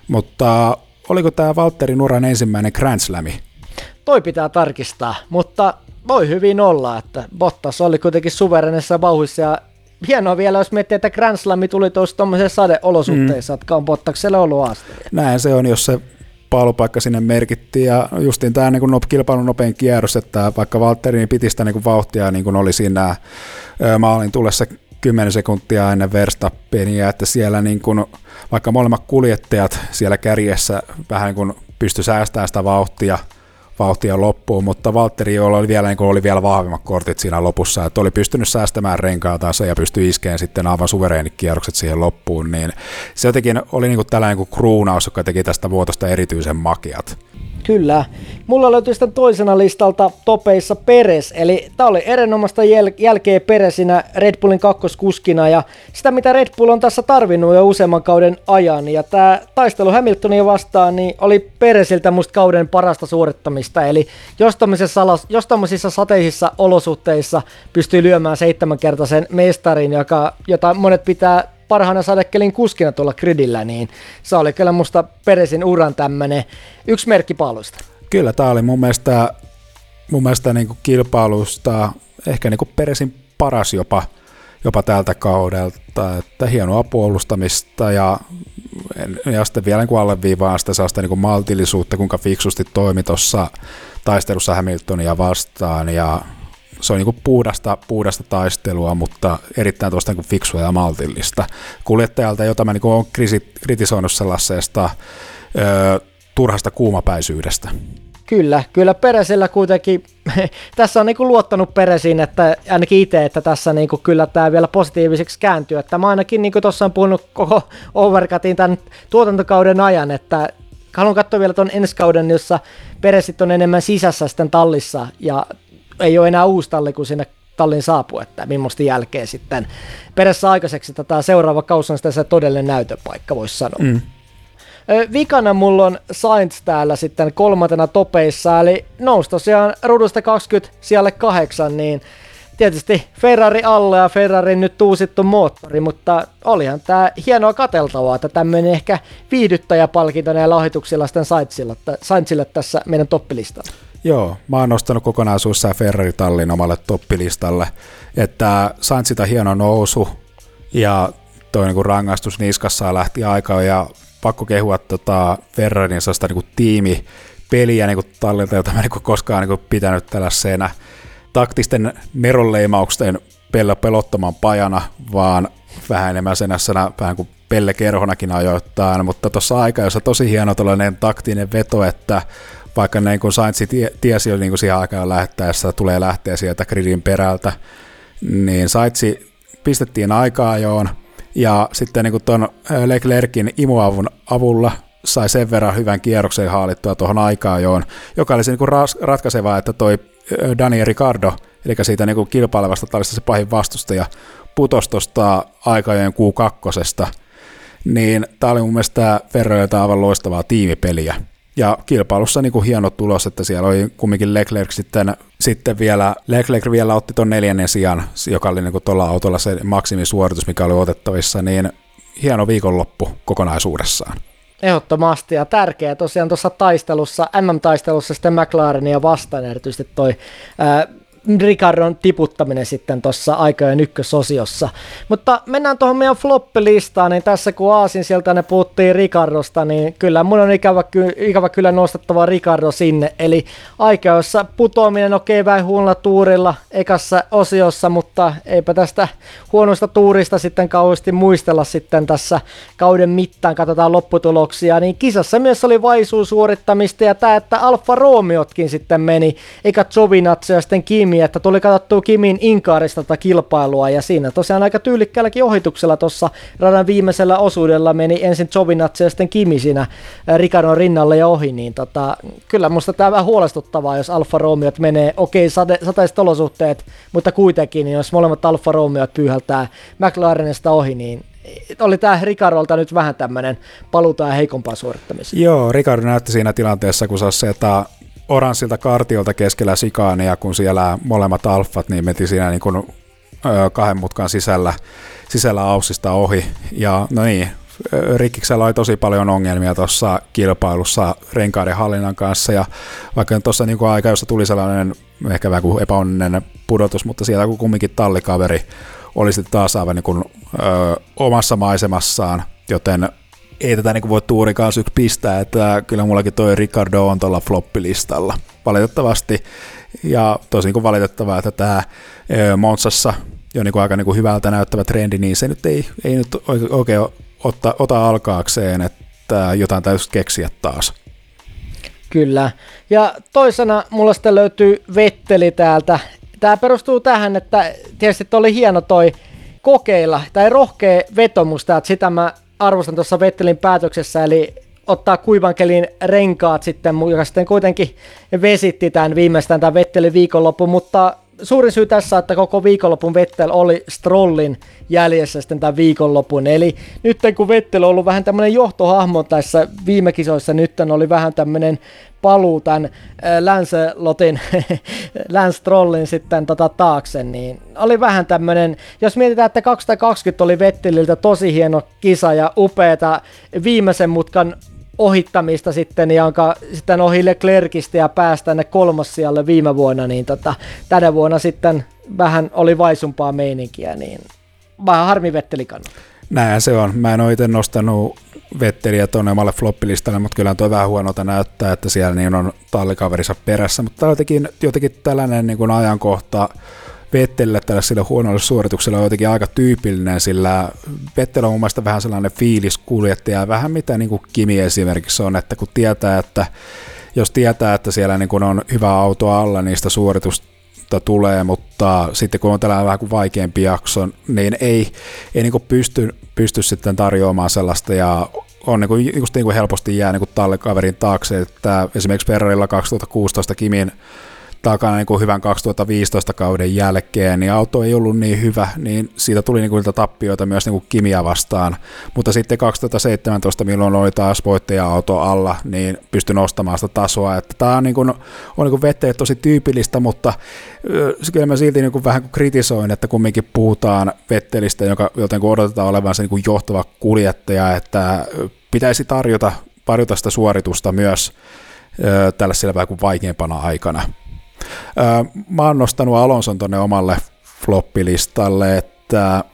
mutta oliko tämä Valtterin uran ensimmäinen Grand Slami? Toi pitää tarkistaa, mutta voi hyvin olla, että Bottas oli kuitenkin suverenissa vauhissa ja hienoa vielä, jos miettii, että Grand Slam tuli tuossa tuommoisessa sadeolosuhteissa, mm. jotka on Bottakselle ollut aasteja. Näin se on, jos se paalupaikka sinne merkittiin ja justiin tämä niin kuin kilpailun nopein kierros, että vaikka Valtteri niin piti sitä niin kuin vauhtia niin kuin oli siinä maalin tulessa 10 sekuntia ennen Verstappenia, että siellä niin kuin, vaikka molemmat kuljettajat siellä kärjessä vähän niin kuin pysty säästämään sitä vauhtia, vauhtia loppuun, mutta Valtteri oli vielä, niin oli vielä vahvemmat kortit siinä lopussa, että oli pystynyt säästämään renkaatansa ja pystyi iskeen sitten aivan suvereenit kierrokset siihen loppuun, niin se jotenkin oli niin kuin tällainen kuin kruunaus, joka teki tästä vuotosta erityisen makiat. Kyllä. Mulla löytyy sitten toisena listalta topeissa Peres, eli tämä oli erinomaista jäl- jälkeen Peresinä Red Bullin kakkoskuskina ja sitä mitä Red Bull on tässä tarvinnut jo useamman kauden ajan. Ja tämä taistelu Hamiltonia vastaan niin oli Peresiltä musta kauden parasta suorittamista, eli jos tämmöisissä, sateisissa olosuhteissa pystyy lyömään seitsemänkertaisen mestarin, joka, jota monet pitää parhaana sadekkelin kuskina tuolla gridillä, niin se oli kyllä musta Peresin uran tämmönen yksi merkki paaluista. Kyllä, tämä oli mun mielestä, mun mielestä niin kuin kilpailusta ehkä niin kuin Peresin paras jopa, jopa tältä kaudelta, että hienoa puolustamista ja, ja sitten vielä niin alleviivaa sitä sellaista niin kuin maltillisuutta, kuinka fiksusti toimi tuossa taistelussa Hamiltonia vastaan ja se on niin puhdasta, puhdasta taistelua, mutta erittäin tuosta niin fiksua ja maltillista. Kuljettajalta, jota mä niin olen kritisoinut sellaisesta ö, turhasta kuumapäisyydestä. Kyllä, kyllä Peresillä kuitenkin, [laughs] tässä on niinku luottanut Peresiin, että ainakin itse, että tässä niinku kyllä tämä vielä positiiviseksi kääntyy. Että mä ainakin niinku tuossa on puhunut koko [laughs] Overcutin tämän tuotantokauden ajan, että haluan katsoa vielä tuon ensi kauden, jossa Peresit on enemmän sisässä sitten tallissa ja ei ole enää uusi talli, kun sinne tallin saapuu, että millaista jälkeen sitten perässä aikaiseksi tätä seuraava kausi on sitten se todellinen näytöpaikka, voisi sanoa. Mm. Vikana mulla on Sainz täällä sitten kolmantena topeissa, eli nousi tosiaan rudusta 20 siellä kahdeksan, niin tietysti Ferrari alle ja Ferrari nyt uusittu moottori, mutta olihan tämä hienoa kateltavaa, että tämmöinen ehkä viihdyttäjäpalkinto näillä ohituksilla sitten Sainzille tässä meidän toppilistalla. Joo, mä oon nostanut kokonaisuudessaan Ferrari-tallin omalle toppilistalle, että sain sitä hieno nousu ja toi niin rangaistus niskassa lähti aikaa ja pakko kehua tota Ferrarin sellaista niin tiimi peliä niin tallilta, jota mä en niin koskaan niin pitänyt tällaisena taktisten neronleimausten pelottoman pajana, vaan vähän enemmän senässä vähän kuin Pelle Kerhonakin ajoittain, mutta tuossa aika, jossa tosi hieno tällainen taktinen veto, että vaikka niin kuin Sainz tiesi jo niin kuin siihen aikaan lähettäessä, tulee lähteä sieltä gridin perältä, niin Sainz pistettiin aikaa ajoon, ja sitten niin tuon Leclerkin imuavun avulla sai sen verran hyvän kierroksen haalittua tuohon aikaan joon, joka oli se niin ratkaiseva, että toi Daniel Ricardo, eli siitä niin kilpailevasta tallista se pahin vastustaja, putosi tuosta aikajojen Q2, niin tämä oli mun mielestä Ferroilta aivan loistavaa tiimipeliä. Ja kilpailussa niin kuin hieno tulos, että siellä oli kumminkin Leclerc sitten, sitten vielä, Leclerc vielä otti tuon neljännen sijan, joka oli niin tuolla autolla se maksimisuoritus, mikä oli otettavissa, niin hieno viikonloppu kokonaisuudessaan. Ehdottomasti ja tärkeä tosiaan tuossa taistelussa, MM-taistelussa sitten McLarenia vastaan erityisesti toi ää, Ricardon tiputtaminen sitten tuossa aikojen ykkösosiossa. Mutta mennään tuohon meidän floppilistaan, niin tässä kun Aasin sieltä ne puhuttiin Ricardosta, niin kyllä mun on ikävä, ikävä kyllä nostettava Ricardo sinne. Eli aikeossa putoaminen okei okay, vähän huonolla tuurilla ekassa osiossa, mutta eipä tästä huonosta tuurista sitten kauheasti muistella sitten tässä kauden mittaan, katsotaan lopputuloksia. Niin kisassa myös oli vaisuus suorittamista ja tämä, että Alfa Romeotkin sitten meni, eikä Giovinazzi ja sitten Kimi Kimi, että tuli katsottua Kimin Inkaarista tätä kilpailua ja siinä tosiaan aika tyylikkäälläkin ohituksella tuossa radan viimeisellä osuudella meni ensin Jovinatse ja sitten Kimi siinä Ricardon rinnalle ja ohi, niin tota, kyllä musta tämä vähän huolestuttavaa, jos Alfa Romeot menee, okei okay, sateiset olosuhteet, mutta kuitenkin, niin jos molemmat Alfa Romeot pyyhältää McLarenista ohi, niin oli tämä Ricardolta nyt vähän tämmöinen palutaan heikompaa suorittamista. Joo, Ricardo näytti siinä tilanteessa, kun se että oranssilta kartiolta keskellä sikaania, kun siellä molemmat alfat, niin meti siinä niin kuin, ö, kahden mutkan sisällä, sisällä aussista ohi. Ja no niin, Rikkiksellä oli tosi paljon ongelmia tuossa kilpailussa renkaiden hallinnan kanssa, ja vaikka tuossa niin aika, jossa tuli sellainen ehkä vähän kuin epäonninen pudotus, mutta siellä kun kumminkin tallikaveri oli sitten taas aivan niin kuin, ö, omassa maisemassaan, joten ei tätä niin voi tuurikaan syks pistää, että kyllä mullakin toi Ricardo on tuolla floppilistalla valitettavasti. Ja tosi niin valitettavaa, että tämä Monsassa jo niin kuin aika niin kuin hyvältä näyttävä trendi, niin se nyt ei, ei nyt oikein otta, ota alkaakseen, että jotain täytyisi keksiä taas. Kyllä. Ja toisena mulla sitten löytyy Vetteli täältä. Tämä perustuu tähän, että tietysti oli hieno toi kokeilla, tai rohkea vetomusta, että sitä mä arvostan tuossa Vettelin päätöksessä, eli ottaa kuivankelin renkaat sitten, joka sitten kuitenkin vesitti tämän viimeistään tämän Vettelin viikonloppu, mutta suurin syy tässä, että koko viikonlopun Vettel oli Strollin jäljessä sitten tämän viikonlopun. Eli nyt kun Vettel on ollut vähän tämmöinen johtohahmo tässä viime kisoissa, nyt oli vähän tämmöinen paluu tämän Lancelotin, Lance [laughs] Strollin sitten tota taakse, niin oli vähän tämmöinen, jos mietitään, että 2020 oli Vetteliltä tosi hieno kisa ja upeata viimeisen mutkan ohittamista sitten, jonka sitten ohi Leclercistä ja pääsi tänne kolmossijalle viime vuonna, niin tota, tänä vuonna sitten vähän oli vaisumpaa meininkiä, niin vähän harmi Vetteli kannalta. Näin se on. Mä en ole itse nostanut Vetteliä tuonne omalle floppilistalle, mutta kyllä tuo vähän huonolta näyttää, että siellä niin on tallikaverissa perässä, mutta jotenkin, jotenkin tällainen niin kuin ajankohta, Vettelille tällaiselle huonolle suoritukselle on jotenkin aika tyypillinen, sillä Vettel on mun mielestä vähän sellainen fiiliskuljettaja, vähän mitä niin kuin Kimi esimerkiksi on, että kun tietää, että jos tietää, että siellä niin kuin on hyvä auto alla, niistä suoritusta tulee, mutta sitten kun on tällainen vähän kuin vaikeampi jakso, niin ei, ei niin pysty, pysty sitten tarjoamaan sellaista ja on niin kuin, just niin kuin helposti jää niin kuin tallekaverin taakse, että esimerkiksi Ferrarilla 2016 Kimin takana niin kuin hyvän 2015 kauden jälkeen, niin auto ei ollut niin hyvä, niin siitä tuli niin kuin tappioita myös niin kuin Kimia vastaan. Mutta sitten 2017, milloin oli taas voittaja-auto alla, niin pystyi nostamaan sitä tasoa. Että tämä on, niin kuin, on niin kuin tosi tyypillistä, mutta kyllä mä silti niin kuin vähän kritisoin, että kumminkin puhutaan Vettelistä, joka jotenkin odotetaan olevan se niin kuin johtava kuljettaja, että pitäisi tarjota, tarjota sitä suoritusta myös tällaisella vähän kuin vaikeimpana aikana. Mä oon nostanut Alonson tonne omalle floppilistalle, että,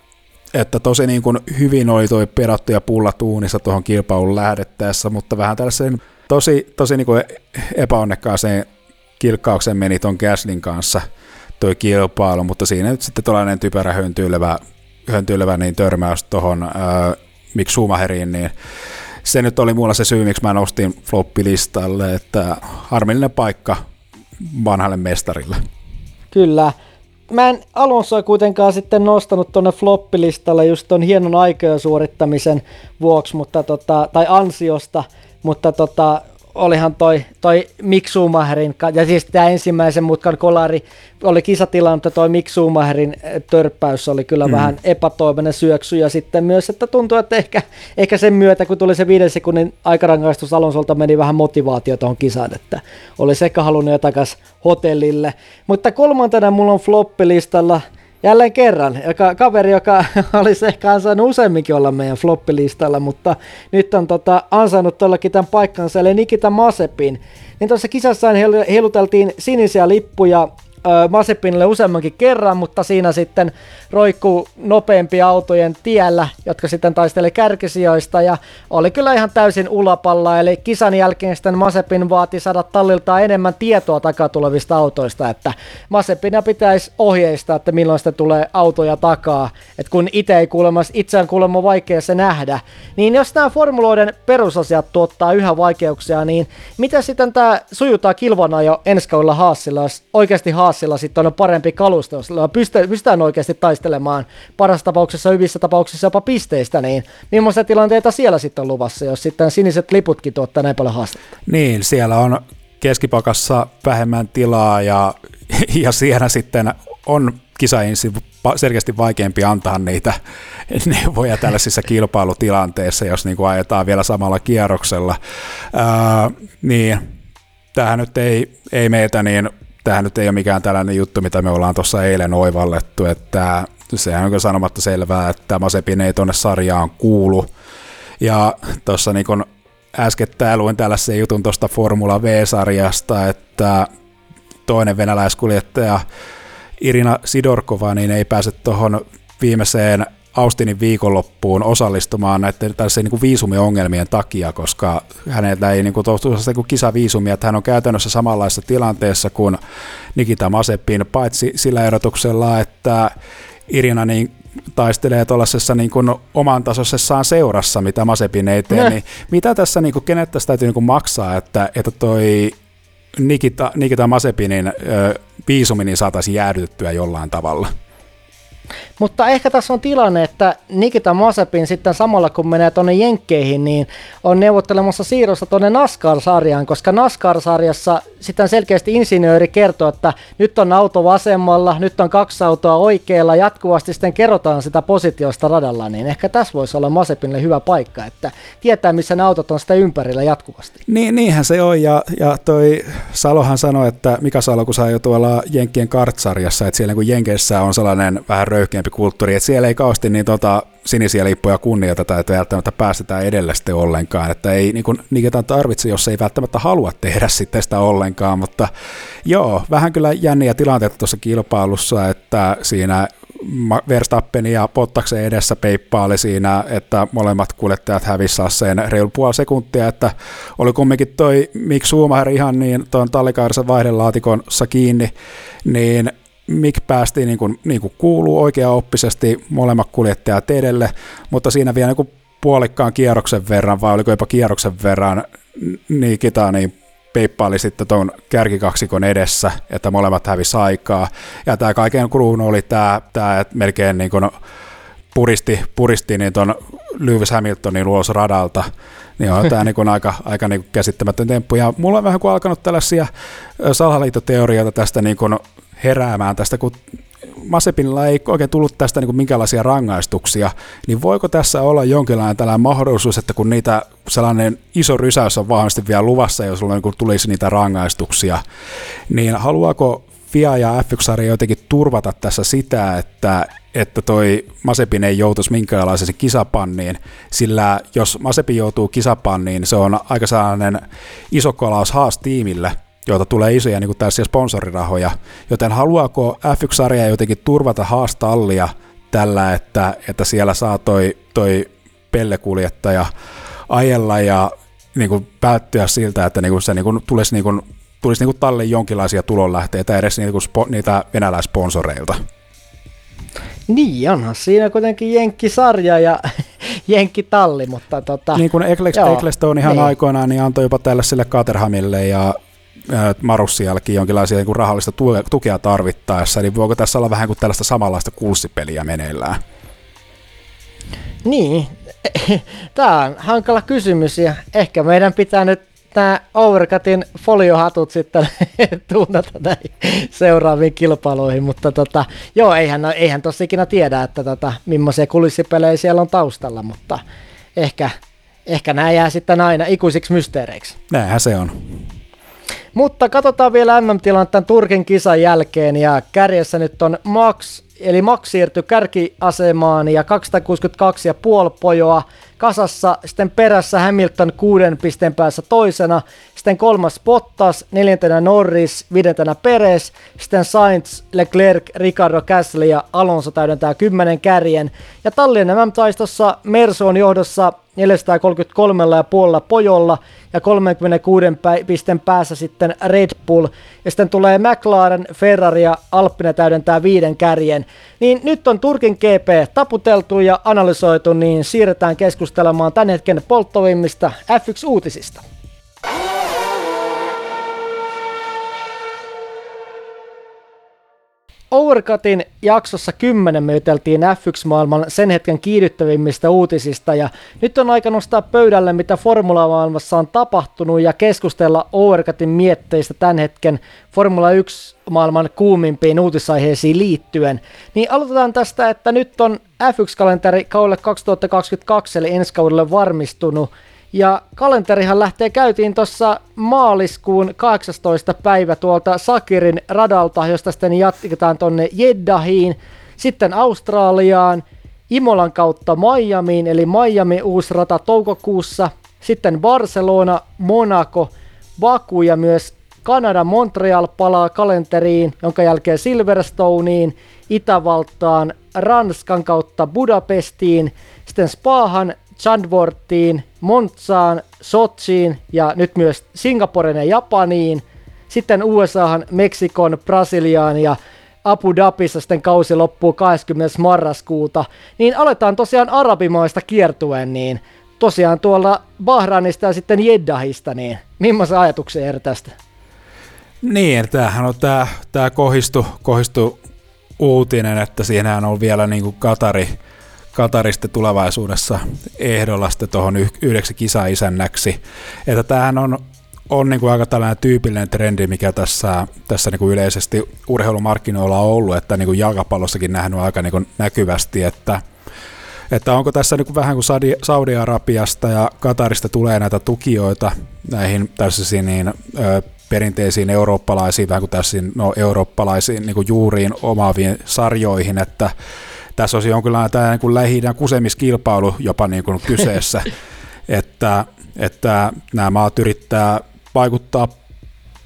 että tosi niin kuin hyvin oli toi perattu ja pullat uunissa tuohon kilpailun lähdettäessä, mutta vähän tällaisen tosi, tosi niin kuin epäonnekkaaseen kilkkaukseen meni ton Gaslin kanssa toi kilpailu, mutta siinä nyt sitten tällainen typerä höntyilevä, höntyilevä niin törmäys tuohon äh, Mick niin se nyt oli mulla se syy, miksi mä nostin floppilistalle, että harmillinen paikka vanhalle mestarille. Kyllä. Mä en Alonsoa kuitenkaan sitten nostanut tuonne floppilistalle just ton hienon aikojen suorittamisen vuoksi, mutta tota, tai ansiosta, mutta tota, olihan toi, toi Mick Schumacherin, ja siis tämä ensimmäisen mutkan kolari oli kisatilanne, mutta toi Mick Schumacherin eh, törppäys oli kyllä mm. vähän epätoivoinen syöksy, ja sitten myös, että tuntuu, että ehkä, ehkä sen myötä, kun tuli se viiden sekunnin aikarangaistus Alonsolta, meni vähän motivaatio tuohon kisaan, että olisi ehkä halunnut jo takaisin hotellille. Mutta kolmantena mulla on floppilistalla jälleen kerran, joka, kaveri, joka [laughs] olisi ehkä ansainnut useamminkin olla meidän floppilistalla, mutta nyt on tota, ansainnut tuollakin tämän paikkansa, eli Nikita Masepin. Niin tuossa kisassa heiluteltiin sinisiä lippuja Masepinille useammankin kerran, mutta siinä sitten roikkuu nopeampi autojen tiellä, jotka sitten taisteli kärkisijoista ja oli kyllä ihan täysin ulapalla, eli kisan jälkeen sitten Masepin vaati saada tallilta enemmän tietoa takatulevista autoista, että Masepina pitäisi ohjeistaa, että milloin sitten tulee autoja takaa, että kun itse ei kuulemma, itse on kuulemma vaikea se nähdä, niin jos nämä formuloiden perusasiat tuottaa yhä vaikeuksia, niin miten sitten tämä sujutaan kilvana jo ensi kaudella Haasilla, jos oikeasti Haasilla sitten on parempi kalusto, jos pystytään oikeasti taistelemaan parassa tapauksessa, hyvissä tapauksissa jopa pisteistä, niin millaisia tilanteita siellä sitten on luvassa, jos sitten siniset liputkin tuottaa näin paljon haastetta? Niin, siellä on keskipakassa vähemmän tilaa ja, [laughs] ja siellä sitten on kisainsi selkeästi vaikeampi antaa niitä [laughs] neuvoja tällaisissa kilpailutilanteissa, jos niin kuin ajetaan vielä samalla kierroksella. Ää, niin, tähän nyt ei, ei meitä, niin tähän nyt ei ole mikään tällainen juttu, mitä me ollaan tuossa eilen oivallettu, että sehän on sanomatta selvää, että Masepin ei tuonne sarjaan kuulu. Ja tuossa niin kun äskettäin luin tällaisen jutun tuosta Formula V-sarjasta, että toinen venäläiskuljettaja Irina Sidorkova niin ei pääse tuohon viimeiseen Austinin viikonloppuun osallistumaan näiden tällaisen niin kuin viisumiongelmien takia, koska hänellä ei niin kuin, tosiaan niin kisaviisumia, että hän on käytännössä samanlaisessa tilanteessa kuin Nikita Masepin, paitsi sillä erotuksella, että Irina niin taistelee tuollaisessa niin kuin oman tasoisessaan seurassa, mitä Masepin ei tee, niin mitä tässä, niin kuin, kenet tässä täytyy niin kuin maksaa, että, että toi Nikita, Nikita Masepinin ö, viisumi niin saataisiin jäädytettyä jollain tavalla? Mutta ehkä tässä on tilanne, että Nikita Masepin sitten samalla kun menee tuonne Jenkkeihin, niin on neuvottelemassa siirrosta tuonne NASCAR-sarjaan, koska NASCAR-sarjassa sitten selkeästi insinööri kertoo, että nyt on auto vasemmalla, nyt on kaksi autoa oikealla, jatkuvasti sitten kerrotaan sitä positiosta radalla, niin ehkä tässä voisi olla Masepinille hyvä paikka, että tietää missä ne autot on sitä ympärillä jatkuvasti. Niin, niinhän se on, ja, ja toi Salohan sanoi, että Mika Salo, kun saa jo tuolla Jenkkien kartsarjassa, että siellä kun Jenkeissä on sellainen vähän röyhkeämpi kulttuuri, että siellä ei kauheasti niin tota, sinisiä lippuja kunnioiteta, että välttämättä päästetään edelle sitten ollenkaan, että ei niin kuin Nikitan tarvitse, jos ei välttämättä halua tehdä sitten sitä ollenkaan, mutta joo, vähän kyllä jänniä tilanteita tuossa kilpailussa, että siinä Verstappen ja Pottaksen edessä peippaali siinä, että molemmat kuljettajat hävisivät sen reilu puoli sekuntia, että oli kumminkin toi Mick Schumacher ihan niin tuon tallikaarissa vaihdelaatikon kiinni, niin Mik päästi niin kuin, niin kuin kuuluu oikeaoppisesti molemmat kuljettajat edelle, mutta siinä vielä niin puolikkaan kierroksen verran, vai oliko jopa kierroksen verran, niin Kita niin peippaili sitten tuon kärkikaksikon edessä, että molemmat hävisi aikaa. Ja tämä kaiken kruunu oli tämä, tämä että melkein niin kuin puristi, puristi niin tuon Lewis Hamiltonin ulos radalta, niin on tämä [laughs] niin aika, aika niin käsittämätön temppu. Ja mulla on vähän kuin alkanut tällaisia salaliittoteorioita tästä niin kuin heräämään tästä, kun Masepinilla ei oikein tullut tästä niin kuin minkälaisia rangaistuksia, niin voiko tässä olla jonkinlainen tällainen mahdollisuus, että kun niitä sellainen iso rysäys on vahvasti vielä luvassa, jos sulla niin tulisi niitä rangaistuksia, niin haluaako FIA ja F1-sarja jotenkin turvata tässä sitä, että, että toi Masepin ei joutuisi minkäänlaiseen kisapanniin, sillä jos Masepin joutuu kisapanniin, se on aika sellainen iso kolaus haas tiimille, joita tulee isoja niin tällaisia sponsorirahoja, joten haluaako F1-sarja jotenkin turvata haastallia tällä, että, että siellä saa toi, toi pellekuljettaja ajella ja niin kuin päättyä siltä, että niin kuin se niin kuin tulisi, niin kuin, tulisi niin kuin tallin jonkinlaisia tulonlähteitä edes niin kuin spo, niitä venäläisponsoreilta. Niin, onhan siinä kuitenkin Jenkki-sarja ja [laughs] Jenkki-talli, mutta tota... Niin kuin Ecclestone ihan niin. aikoinaan niin antoi jopa tällaiselle Caterhamille ja Marussi jonkinlaisia niin rahallista tukea tarvittaessa, niin voiko tässä olla vähän kuin tällaista samanlaista kurssipeliä meneillään? Niin, [laughs] tämä on hankala kysymys ja ehkä meidän pitää nyt nämä Overcutin foliohatut sitten [laughs] tuunata näihin seuraaviin kilpailuihin, mutta tota, joo, eihän, eihän tossa ikinä tiedä, että tota, millaisia kulissipelejä siellä on taustalla, mutta ehkä, ehkä nämä jää sitten aina ikuisiksi mysteereiksi. Näinhän se on. Mutta katsotaan vielä MM-tilannetta tämän Turkin kisan jälkeen ja kärjessä nyt on Max, eli Max siirtyi kärkiasemaan ja 262,5 pojoa kasassa, sitten perässä Hamilton kuuden pisteen päässä toisena, sitten kolmas Bottas, neljäntenä Norris, viidentenä Perez, sitten Sainz, Leclerc, Ricardo Gasly ja Alonso täydentää kymmenen kärjen. Ja Tallinnan MM-taistossa Mersu on johdossa 433,5 pojolla ja 36 pisteen päässä sitten Red Bull. Ja sitten tulee McLaren, Ferrari ja Alppinen täydentää viiden kärjen. Niin nyt on Turkin GP taputeltu ja analysoitu, niin siirretään keskustelemaan tämän hetken polttovimmista F1-uutisista. Overcutin jaksossa 10 me juteltiin F1-maailman sen hetken kiihdyttävimmistä uutisista ja nyt on aika nostaa pöydälle, mitä Formula-maailmassa on tapahtunut ja keskustella Overcutin mietteistä tämän hetken Formula 1-maailman kuumimpiin uutisaiheisiin liittyen. Niin aloitetaan tästä, että nyt on F1-kalenteri kaudelle 2022 eli ensi kaudelle varmistunut ja kalenterihan lähtee käytiin tuossa maaliskuun 18. päivä tuolta Sakirin radalta, josta sitten jatketaan tonne Jeddahiin, sitten Australiaan, Imolan kautta Miamiin, eli Miami uusi rata toukokuussa, sitten Barcelona, Monaco, Baku ja myös Kanada Montreal palaa kalenteriin, jonka jälkeen Silverstoneen, Itävaltaan, Ranskan kautta Budapestiin, sitten Spahan, Chandvortiin, Montsaan, Sochiin ja nyt myös Singaporen ja Japaniin. Sitten USAhan, Meksikon, Brasiliaan ja Abu Dhabissa sitten kausi loppuu 20. marraskuuta. Niin aletaan tosiaan arabimaista kiertuen, niin tosiaan tuolla Bahrainista ja sitten Jeddahista, niin millaisia ajatuksia Eero tästä? Niin, tämähän on tämä, tämä kohistu, kohistu uutinen, että siinähän on vielä niin kuin Katari, Katarista tulevaisuudessa ehdolla sitten tuohon yhdeksi kisaisännäksi. Että tämähän on, on niin kuin aika tällainen tyypillinen trendi, mikä tässä, tässä niin kuin yleisesti urheilumarkkinoilla on ollut, että niin kuin jalkapallossakin nähnyt aika niin kuin näkyvästi, että että onko tässä niin kuin vähän kuin Saudi-Arabiasta ja Katarista tulee näitä tukijoita näihin tässä niin, perinteisiin eurooppalaisiin, vähän kuin tässä no, eurooppalaisiin niin kuin juuriin omaaviin sarjoihin, että tässä olisi jonkinlainen tämä niin lähi kusemiskilpailu jopa niin kuin kyseessä, että, että nämä maat yrittää vaikuttaa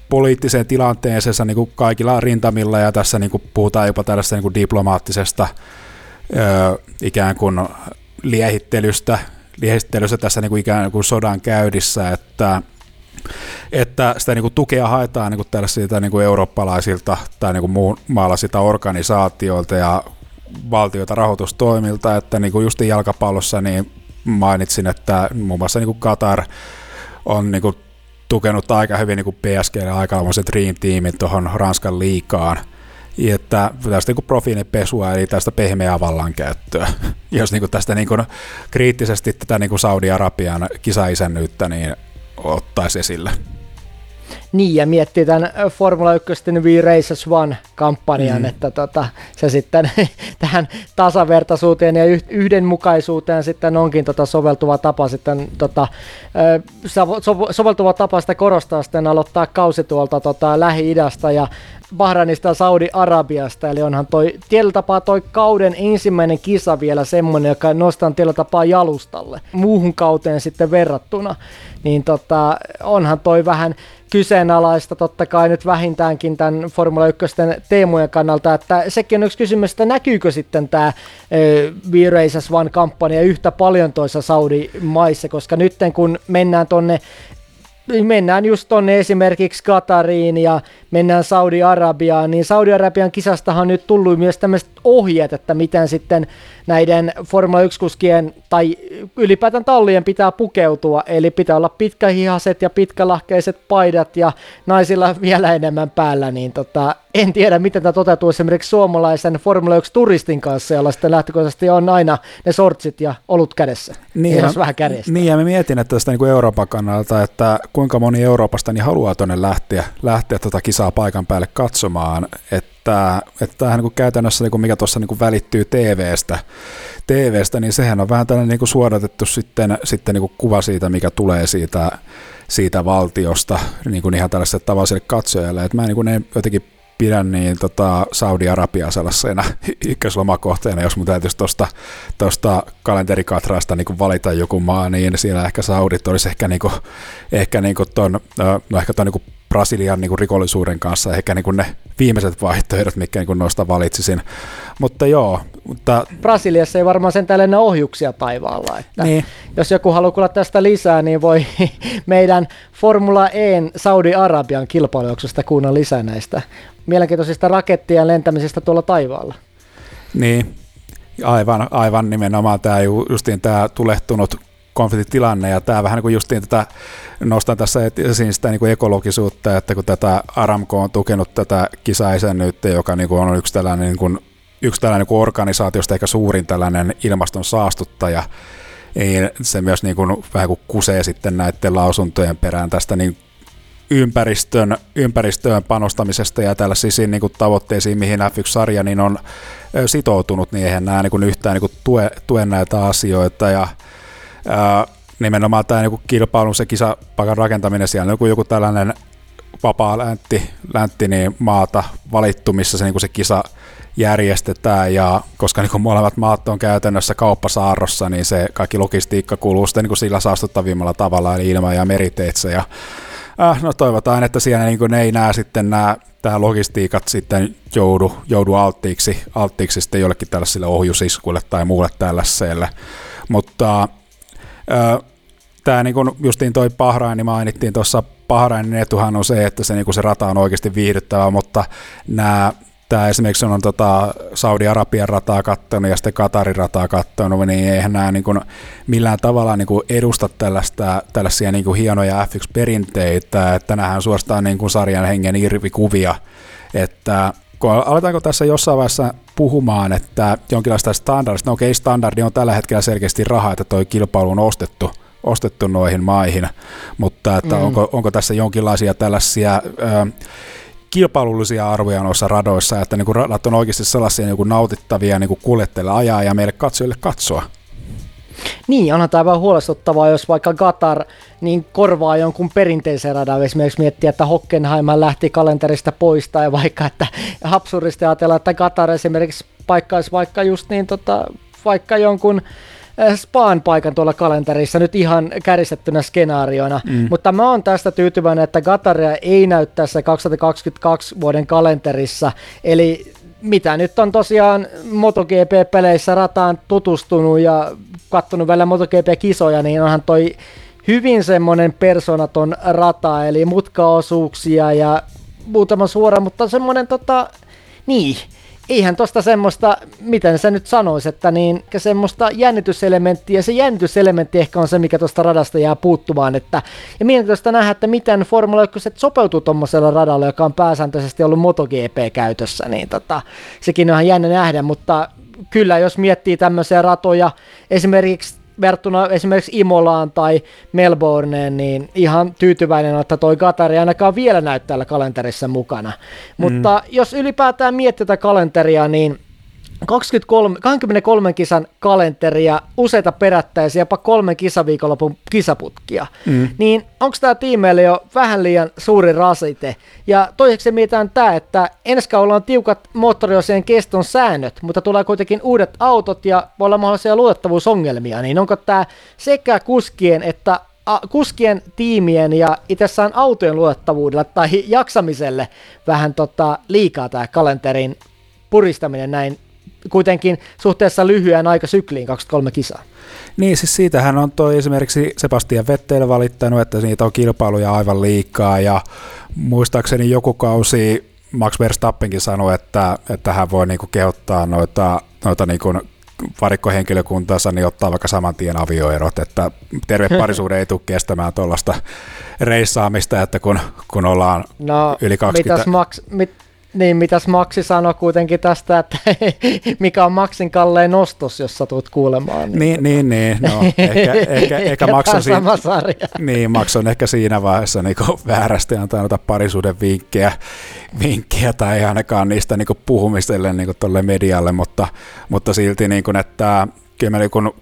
poliittiseen tilanteeseensa niin kuin kaikilla rintamilla, ja tässä niin kuin puhutaan jopa tällaista niin kuin diplomaattisesta ö, ikään kuin liehittelystä, liehittelystä tässä niin kuin ikään kuin sodan käydissä, että että sitä niin kuin tukea haetaan niin kuin tällaisilta niin kuin eurooppalaisilta tai niin kuin muun maalaisilta organisaatioilta ja valtioita rahoitustoimilta, että niin kuin just jalkapallossa niin mainitsin, että muun muassa niin kuin Qatar on niin kuin tukenut aika hyvin niin PSG ja aika Dream Teamin tuohon Ranskan liikaan, että tästä niin profiilipesua, eli tästä pehmeää vallankäyttöä. [laughs] Jos niin kuin tästä niin kuin kriittisesti tätä niin kuin Saudi-Arabian kisaisännyyttä niin ottaisi esille. Niin, ja miettii tämän Formula 1 We Races One-kampanjan, mm. että tota, se sitten [laughs] tähän tasavertaisuuteen ja yhdenmukaisuuteen sitten onkin tota soveltuva tapa sitten tota, soveltuva tapa sitä korostaa sitten aloittaa kausi tuolta tota, Lähi-idästä ja Bahrainista ja Saudi-Arabiasta, eli onhan toi tietyllä tapaa toi kauden ensimmäinen kisa vielä semmoinen, joka nostaa tietyllä tapaa jalustalle muuhun kauteen sitten verrattuna, niin tota, onhan toi vähän kyseenalaista totta kai nyt vähintäänkin tämän Formula 1 teemojen kannalta, että sekin on yksi kysymys, että näkyykö sitten tämä We Races One-kampanja yhtä paljon toissa Saudi-maissa, koska nyt kun mennään tonne mennään just tonne esimerkiksi Katariin ja mennään Saudi-Arabiaan, niin Saudi-Arabian kisastahan on nyt tullut myös tämmöiset ohjeet, että miten sitten näiden Formula 1-kuskien tai ylipäätään tallien pitää pukeutua, eli pitää olla pitkähihaset ja pitkälahkeiset paidat ja naisilla vielä enemmän päällä, niin tota, en tiedä miten tämä toteutuu esimerkiksi suomalaisen Formula 1-turistin kanssa, jolla sitten lähtökohtaisesti on aina ne sortsit ja olut kädessä. Niin, ja, vähän kädestä. Niin, ja mä mietin, että tästä niin kuin Euroopan kannalta, että kuinka moni Euroopasta niin haluaa tuonne lähteä, lähteä tuota kisaa paikan päälle katsomaan, että, että tämähän niin käytännössä, niin kuin mikä tuossa niin välittyy TVstä, TVstä, niin sehän on vähän tällainen niin suodatettu sitten, sitten niin kuva siitä, mikä tulee siitä, siitä valtiosta niin kuin ihan tällaiselle tavalliselle katsojalle, että mä niin kuin ne jotenkin pidän niin tota Saudi-Arabia sellaisena [laughs] ykköslomakohteena, jos mun täytyisi tuosta tosta kalenterikatrasta niin valita joku maa, niin siellä ehkä Saudit olisi ehkä, niin kuin, ehkä niin kuin ton, no ehkä ton niin Brasilian niin kuin rikollisuuden kanssa ehkä niin kuin ne viimeiset vaihtoehdot, mitkä niin kuin noista valitsisin. Mutta joo. Mutta... Brasiliassa ei varmaan sen tällainen ohjuksia taivaalla. Että niin. Jos joku haluaa kuulla tästä lisää, niin voi [laughs] meidän Formula E Saudi-Arabian kilpailuksesta kuunnella lisää näistä mielenkiintoisista rakettien lentämisestä tuolla taivaalla. Niin, aivan, aivan nimenomaan tämä justiin tämä tulehtunut konfliktitilanne, ja tämä vähän niin kuin justiin tätä, nostan tässä esiin sitä niin kuin ekologisuutta, että kun tätä Aramco on tukenut tätä kisaisännyyttä, joka niin kuin on yksi tällainen, niin kuin, yksi tällainen niin kuin organisaatiosta ehkä suurin tällainen ilmaston saastuttaja, niin se myös niin kuin, vähän kuin kusee sitten näiden lausuntojen perään tästä niin ympäristön, ympäristöön panostamisesta ja tällaisiin niin kuin tavoitteisiin, mihin F1-sarja niin on sitoutunut, niin eihän nämä niin kuin yhtään niin kuin tue, tue näitä asioita. Ja ää, nimenomaan tämä niin kilpailun, se kisapaikan rakentaminen, siellä on joku, joku tällainen vapaa läntti, läntti niin maata valittu, missä se, niin kuin se kisa järjestetään, ja koska niin molemmat maat on käytännössä kauppasaarrossa, niin se kaikki logistiikka kuuluu sitten niin sillä saastuttavimmalla tavalla, eli ilma- ja meriteitse, ja Ah, no toivotaan, että siellä niin ne ei näe sitten nämä tämä logistiikat sitten joudu, joudu alttiiksi, alttiiksi sitten jollekin tällaisille ohjusiskuille tai muulle tällaiselle. Mutta äh, tämä niin kuin justiin toi Bahrain, niin mainittiin tuossa Bahrainin etuhan on se, että se, niin kuin se rata on oikeasti viihdyttävä, mutta nämä tämä esimerkiksi on tota Saudi-Arabian rataa kattonut ja sitten Katarin rataa kattonut, niin eihän nämä niin kuin millään tavalla niin kuin edusta tällaista, tällaisia niin kuin hienoja F1-perinteitä, että nämähän suostaan niin kuin sarjan hengen irvikuvia, että kun aletaanko tässä jossain vaiheessa puhumaan, että jonkinlaista standardista, no okei, standardi on tällä hetkellä selkeästi raha, että toi kilpailu on ostettu, ostettu noihin maihin, mutta että mm. onko, onko tässä jonkinlaisia tällaisia ö, kilpailullisia arvoja noissa radoissa, että niin kuin radat on oikeasti sellaisia niin kuin nautittavia niin kuin ajaa ja meille katsojille katsoa. Niin, onhan tämä vähän huolestuttavaa, jos vaikka Qatar niin korvaa jonkun perinteisen radan. Esimerkiksi miettiä, että Hockenheim lähti kalenterista pois tai vaikka, että absurdisti ajatella, että Qatar esimerkiksi paikkaisi vaikka just niin tota, vaikka jonkun Spaan paikan tuolla kalenterissa nyt ihan käristettynä skenaariona, mm. mutta mä oon tästä tyytyväinen, että Gataria ei näy tässä 2022 vuoden kalenterissa, eli mitä nyt on tosiaan MotoGP-peleissä rataan tutustunut ja katsonut vielä MotoGP-kisoja, niin onhan toi hyvin semmoinen personaton rata, eli mutkaosuuksia ja muutama suora, mutta semmoinen tota, niin, eihän tosta semmoista, miten se nyt sanoisi, että niin semmoista jännityselementtiä, se jännityselementti ehkä on se, mikä tuosta radasta jää puuttumaan, että ja mielenkiintoista nähdä, että miten Formula 1 sopeutuu tuommoisella radalla, joka on pääsääntöisesti ollut MotoGP-käytössä, niin tota, sekin on ihan jännä nähdä, mutta kyllä jos miettii tämmöisiä ratoja, esimerkiksi verrattuna esimerkiksi Imolaan tai Melbourneen, niin ihan tyytyväinen, että toi Katari ainakaan vielä näyttää täällä kalenterissa mukana. Mm. Mutta jos ylipäätään miettii tätä kalenteria, niin 23, 23 kisan kalenteria, useita perättäisiä, jopa kolmen kisaviikonlopun kisaputkia, mm. niin onko tämä tiimeille jo vähän liian suuri rasite? Ja toiseksi mietitään tämä, että ensi kaudella on tiukat moottoriosien keston säännöt, mutta tulee kuitenkin uudet autot ja voi olla mahdollisia luotettavuusongelmia, niin onko tämä sekä kuskien että kuskien, tiimien ja itsessään autojen luotettavuudella tai jaksamiselle vähän tota liikaa tämä kalenterin puristaminen näin kuitenkin suhteessa lyhyen aikasykliin 23 kisaa. Niin, siis siitähän on toi esimerkiksi Sebastian Vettel valittanut, että niitä on kilpailuja aivan liikaa ja muistaakseni joku kausi Max Verstappenkin sanoi, että, että hän voi niinku kehottaa noita, noita niinku varikkohenkilökuntansa, niin ottaa vaikka saman tien avioerot, että terve [laughs] parisuuden ei tule kestämään tuollaista reissaamista, että kun, kun ollaan no, yli 20... Mitäs Max, mit, niin, mitäs Maxi sanoi kuitenkin tästä, että [laughs] mikä on Maxin kalleen nostos, jos satut kuulemaan. Niin, niin, niin, no, ehkä, [laughs] ehkä, ehkä Max on, siinä, sama sarja. Niin, Max on ehkä siinä vaiheessa niin väärästi antaa noita parisuuden vinkkejä, vinkkejä tai ei ainakaan niistä niin puhumistelle niin tuolle medialle, mutta, mutta silti, niin kuin, että kyllä kun,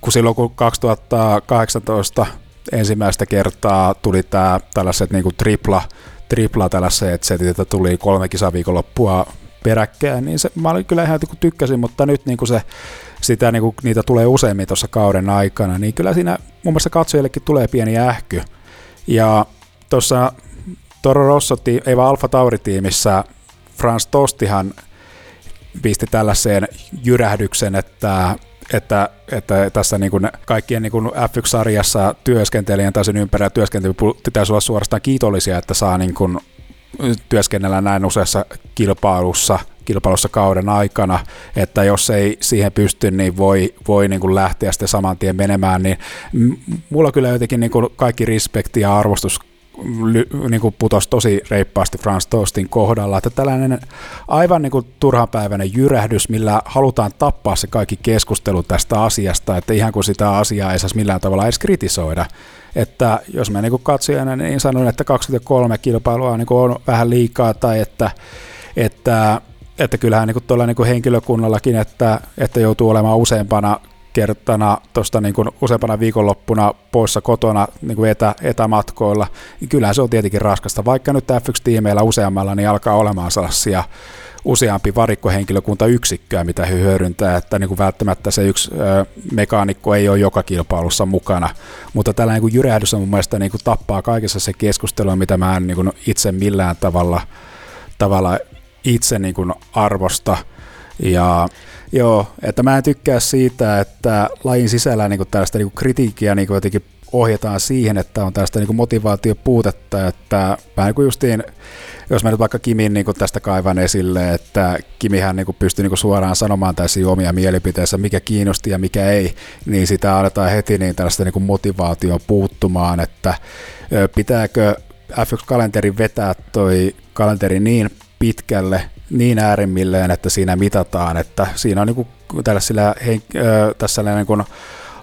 kun silloin kun 2018 ensimmäistä kertaa tuli tämä tällaiset niin tripla tripla tällaiset setit, että tuli kolme kisaviikonloppua peräkkäin, niin se, mä olin kyllä ihan niin tykkäsin, mutta nyt niin kuin se, sitä, niin kuin, niitä tulee useammin tuossa kauden aikana, niin kyllä siinä muun muassa katsojillekin tulee pieni ähky. Ja tuossa Toro Rosso, ei vaan Alfa Tauri-tiimissä, Frans Tostihan pisti tällaiseen jyrähdyksen, että että, että tässä niin kuin kaikkien niin kuin F1-sarjassa työskentelijän tai sen ympärillä työskentely pitäisi olla suorastaan kiitollisia, että saa niin kuin työskennellä näin useassa kilpailussa, kilpailussa kauden aikana, että jos ei siihen pysty, niin voi, voi niin kuin lähteä sitten saman tien menemään, niin mulla kyllä jotenkin niin kuin kaikki respekti ja arvostus niin kuin putosi tosi reippaasti Franz Tostin kohdalla, että tällainen aivan niin kuin turhanpäiväinen jyrähdys, millä halutaan tappaa se kaikki keskustelu tästä asiasta, että ihan kuin sitä asiaa ei saisi millään tavalla edes kritisoida. Että jos mä niin katsojana niin sanon, että 23 kilpailua niin on vähän liikaa tai että, että, että kyllähän niin kuin tuolla niin kuin henkilökunnallakin, että, että joutuu olemaan useampana kertana tuosta niin kuin useampana viikonloppuna poissa kotona niin kuin etä, etämatkoilla, niin kyllähän se on tietenkin raskasta. Vaikka nyt F1-tiimeillä useammalla, niin alkaa olemaan sellaisia useampi varikkohenkilökuntayksikköä, mitä he hyödyntää, että niin kuin välttämättä se yksi ö, mekaanikko ei ole joka kilpailussa mukana, mutta tällainen niin jyrähdys on mun mielestä niin kuin tappaa kaikessa se keskustelu, mitä mä en niin kuin itse millään tavalla, tavalla itse niin kuin arvosta, ja joo, että mä en tykkää siitä, että lajin sisällä niin kuin tällaista niin kuin kritiikkiä niin kuin jotenkin ohjataan siihen, että on tästä niin motivaatiopuutetta, että vähän kuin justiin, jos mä nyt vaikka Kimin niin tästä kaivan esille, että Kimihän niin pystyy niin suoraan sanomaan tässä omia mielipiteensä, mikä kiinnosti ja mikä ei, niin sitä aletaan heti niin tällaista niin motivaatio puuttumaan, että pitääkö F1-kalenterin vetää toi kalenteri niin pitkälle, niin äärimmilleen, että siinä mitataan, että siinä on niin kuin tällaisilla, tässä niin kuin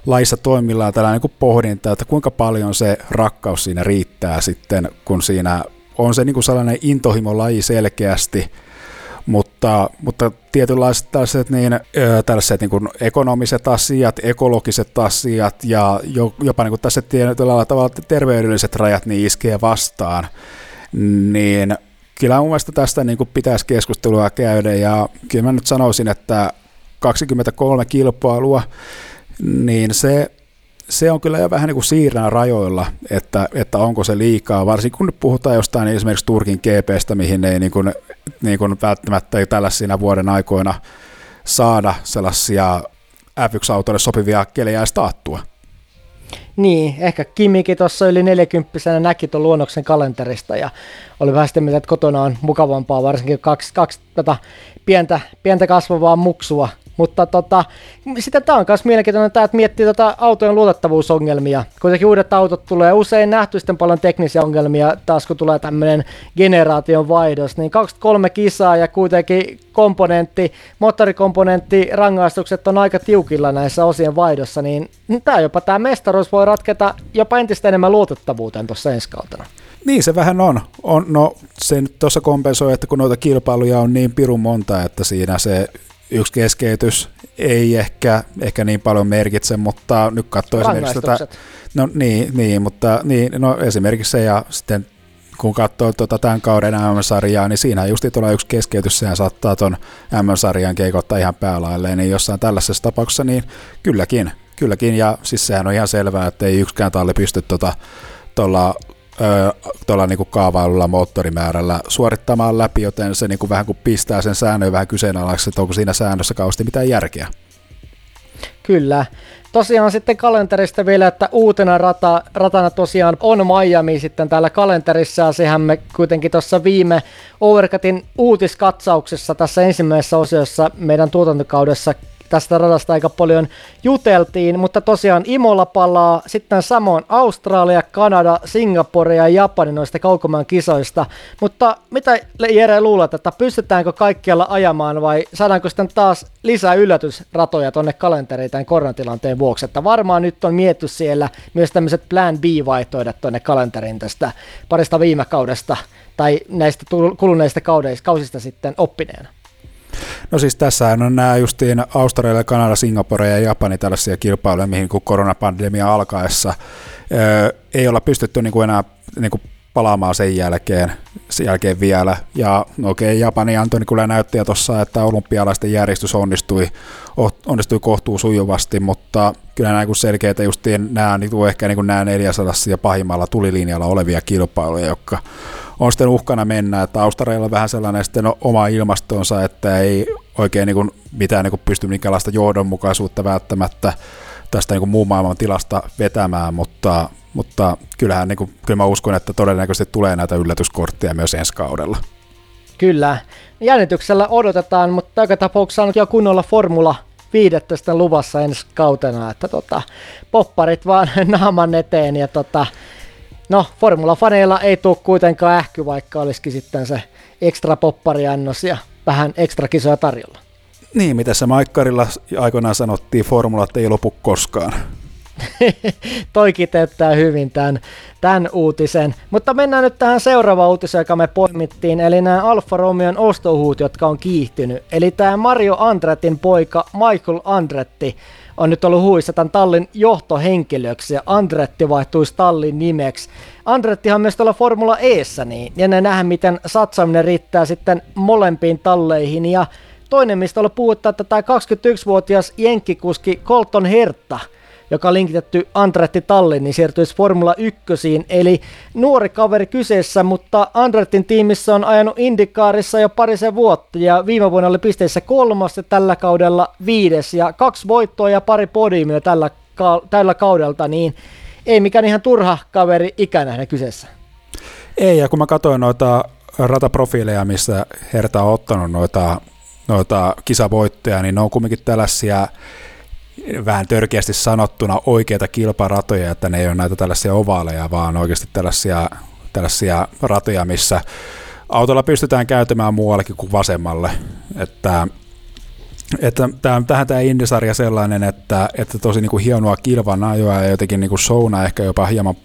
laissa toimillaan tällainen niin pohdinta, että kuinka paljon se rakkaus siinä riittää sitten, kun siinä on se niin kuin sellainen intohimo-laji selkeästi, mutta, mutta tietynlaiset tällaiset, niin, tällaiset niin kuin ekonomiset asiat, ekologiset asiat ja jopa niin kuin tässä tietyllä tavalla terveydelliset rajat niin iskee vastaan, niin kyllä mun mielestä tästä niin kuin pitäisi keskustelua käydä ja kyllä mä nyt sanoisin, että 23 kilpailua, niin se, se on kyllä jo vähän niin kuin siirrän rajoilla, että, että onko se liikaa, varsinkin kun nyt puhutaan jostain esimerkiksi Turkin GPstä, mihin ei niin kuin, niin kuin välttämättä tällaisina vuoden aikoina saada sellaisia F1-autoille sopivia kelejä edes taattua. Niin, ehkä Kimikin tuossa yli 40 näki tuon luonnoksen kalenterista ja oli vähän sitä mieltä, että kotona on mukavampaa, varsinkin kaksi, kaksi tätä pientä, pientä kasvavaa muksua mutta tota, sitten tämä on myös mielenkiintoinen, tämä, että miettii tota autojen luotettavuusongelmia. Kuitenkin uudet autot tulee usein nähty sitten paljon teknisiä ongelmia, taas kun tulee tämmöinen generaation vaihdos, niin 23 kisaa ja kuitenkin komponentti, moottorikomponentti, rangaistukset on aika tiukilla näissä osien vaihdossa, niin tämä jopa tämä mestaruus voi ratketa jopa entistä enemmän luotettavuuteen tuossa ensi kautena. Niin se vähän on. on no se nyt tuossa kompensoi, että kun noita kilpailuja on niin pirun monta, että siinä se yksi keskeytys ei ehkä, ehkä niin paljon merkitse, mutta nyt katsoo esimerkiksi tätä, no niin, niin, mutta niin, no esimerkiksi se ja sitten kun katsoo tuota tämän kauden M-sarjaa, niin siinä just tulee yksi keskeytys, sehän saattaa tuon M-sarjan keikottaa ihan päälailleen, niin jossain tällaisessa tapauksessa, niin kylläkin, kylläkin, ja siis sehän on ihan selvää, että ei yksikään talli pysty tuota, tuolla tuolla niin kaavailulla moottorimäärällä suorittamaan läpi, joten se niin kuin vähän kuin pistää sen säännön vähän kyseenalaiseksi, että onko siinä säännössä kauheasti mitään järkeä. Kyllä. Tosiaan sitten kalenterista vielä, että uutena rata, ratana tosiaan on Miami sitten täällä kalenterissa ja sehän me kuitenkin tuossa viime Overcutin uutiskatsauksessa tässä ensimmäisessä osiossa meidän tuotantokaudessa tästä radasta aika paljon juteltiin, mutta tosiaan Imola palaa, sitten samoin Australia, Kanada, Singapore ja Japani noista kaukomaan kisoista, mutta mitä Jere luulet, että pystytäänkö kaikkialla ajamaan vai saadaanko sitten taas lisää yllätysratoja tuonne kalenteriin tämän koronatilanteen vuoksi, että varmaan nyt on mietty siellä myös tämmöiset plan B-vaihtoehdot tuonne kalenteriin tästä parista viime kaudesta tai näistä kuluneista kausista sitten oppineena. No siis tässä on nämä justiin Australia, Kanada, Singapore ja Japani tällaisia kilpailuja, mihin kun koronapandemia alkaessa ei olla pystytty niin kuin enää niin kuin palaamaan sen jälkeen, sen jälkeen vielä. Ja no okei, okay, Japani antoi niin kyllä näyttiä tuossa, että olympialaisten järjestys onnistui, onnistui kohtuu sujuvasti, mutta kyllä nämä niin selkeitä justiin nämä niin ehkä niin kuin nämä 400 ja pahimmalla tulilinjalla olevia kilpailuja, jotka on sitten uhkana mennä, että Australialla vähän sellainen sitten oma ilmastonsa, että ei oikein niin kuin mitään niin kuin pysty minkäänlaista johdonmukaisuutta välttämättä tästä niin kuin muun maailman tilasta vetämään, mutta, mutta kyllähän niin kuin, kyllä mä uskon, että todennäköisesti tulee näitä yllätyskortteja myös ensi kaudella. Kyllä. Jännityksellä odotetaan, mutta joka tapauksessa on jo kunnolla formula viidettä sitten luvassa ensi kautena, että tota, popparit vaan [laughs] naaman eteen ja tota, No, Formula-faneilla ei tule kuitenkaan ähky, vaikka olisikin sitten se ekstra poppariannos ja vähän ekstra kisoja tarjolla. Niin, mitä se Maikkarilla aikoinaan sanottiin, formulat ei lopu koskaan. [laughs] toi kiteyttää hyvin tämän, tämän uutisen. Mutta mennään nyt tähän seuraavaan uutiseen, joka me poimittiin, eli nämä Alfa Romeon ostohuut, jotka on kiihtynyt. Eli tämä Mario Andrettin poika Michael Andretti on nyt ollut huissa tämän tallin johtohenkilöksi ja Andretti vaihtuisi tallin nimeksi. Andrettihan myös tuolla Formula Eessä, niin ja ne nähdään miten satsaaminen riittää sitten molempiin talleihin ja toinen, mistä on puhuttu, että tämä 21-vuotias jenkkikuski Colton Herta – joka on linkitetty Andretti Tallin, niin siirtyisi Formula 1, eli nuori kaveri kyseessä, mutta Andrettin tiimissä on ajanut Indikaarissa jo parisen vuotta, ja viime vuonna oli pisteissä kolmas ja tällä kaudella viides, ja kaksi voittoa ja pari podiumia tällä, ka- tällä kaudelta, niin ei mikään ihan turha kaveri ikänä kyseessä. Ei, ja kun mä katsoin noita rataprofiileja, missä Herta on ottanut noita, noita kisavoittoja, niin ne on kumminkin tällaisia vähän törkeästi sanottuna oikeita kilparatoja, että ne ei ole näitä tällaisia ovaaleja, vaan oikeasti tällaisia, tällaisia ratoja, missä autolla pystytään käytämään muuallekin kuin vasemmalle. Että, että tähän, tähän tämä Indisarja sellainen, että, että tosi niin kuin hienoa kilvan ajoa ja jotenkin kuin showna ehkä jopa hieman,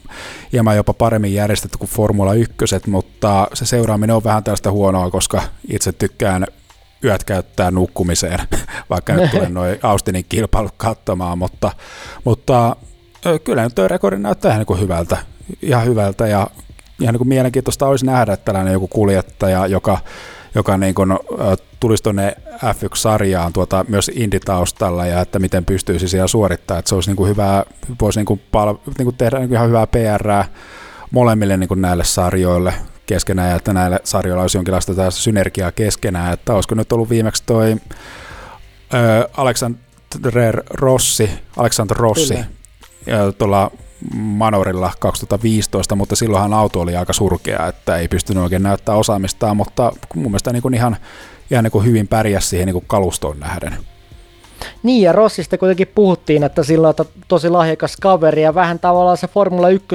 hieman jopa paremmin järjestetty kuin Formula 1, mutta se seuraaminen on vähän tästä huonoa, koska itse tykkään yöt käyttää nukkumiseen, [laughs] vaikka nyt tulen noin Austinin kilpailut katsomaan, mutta, mutta kyllä nyt tuo rekordi näyttää ihan niin hyvältä, ihan hyvältä ja ihan niin mielenkiintoista olisi nähdä tällainen joku kuljettaja, joka, joka niin kuin, tulisi tuonne F1-sarjaan tuota, myös inditaustalla ja että miten pystyisi siellä suorittaa, että se olisi niin kuin hyvä, voisi niin kuin pal- niin kuin tehdä niin kuin ihan hyvää PR molemmille niin kuin näille sarjoille, keskenään ja että näillä sarjoilla olisi jonkinlaista tässä synergiaa keskenään, että olisiko nyt ollut viimeksi toi ö, Alexander Rossi, Alexander Rossi ja tuolla Manorilla 2015, mutta silloinhan auto oli aika surkea, että ei pystynyt oikein näyttää osaamistaan, mutta mun mielestä niin kuin ihan, ihan niin kuin hyvin pärjäsi siihen niin kuin kalustoon nähden. Niin, ja Rossista kuitenkin puhuttiin, että sillä on tosi lahjakas kaveri, ja vähän tavallaan se Formula 1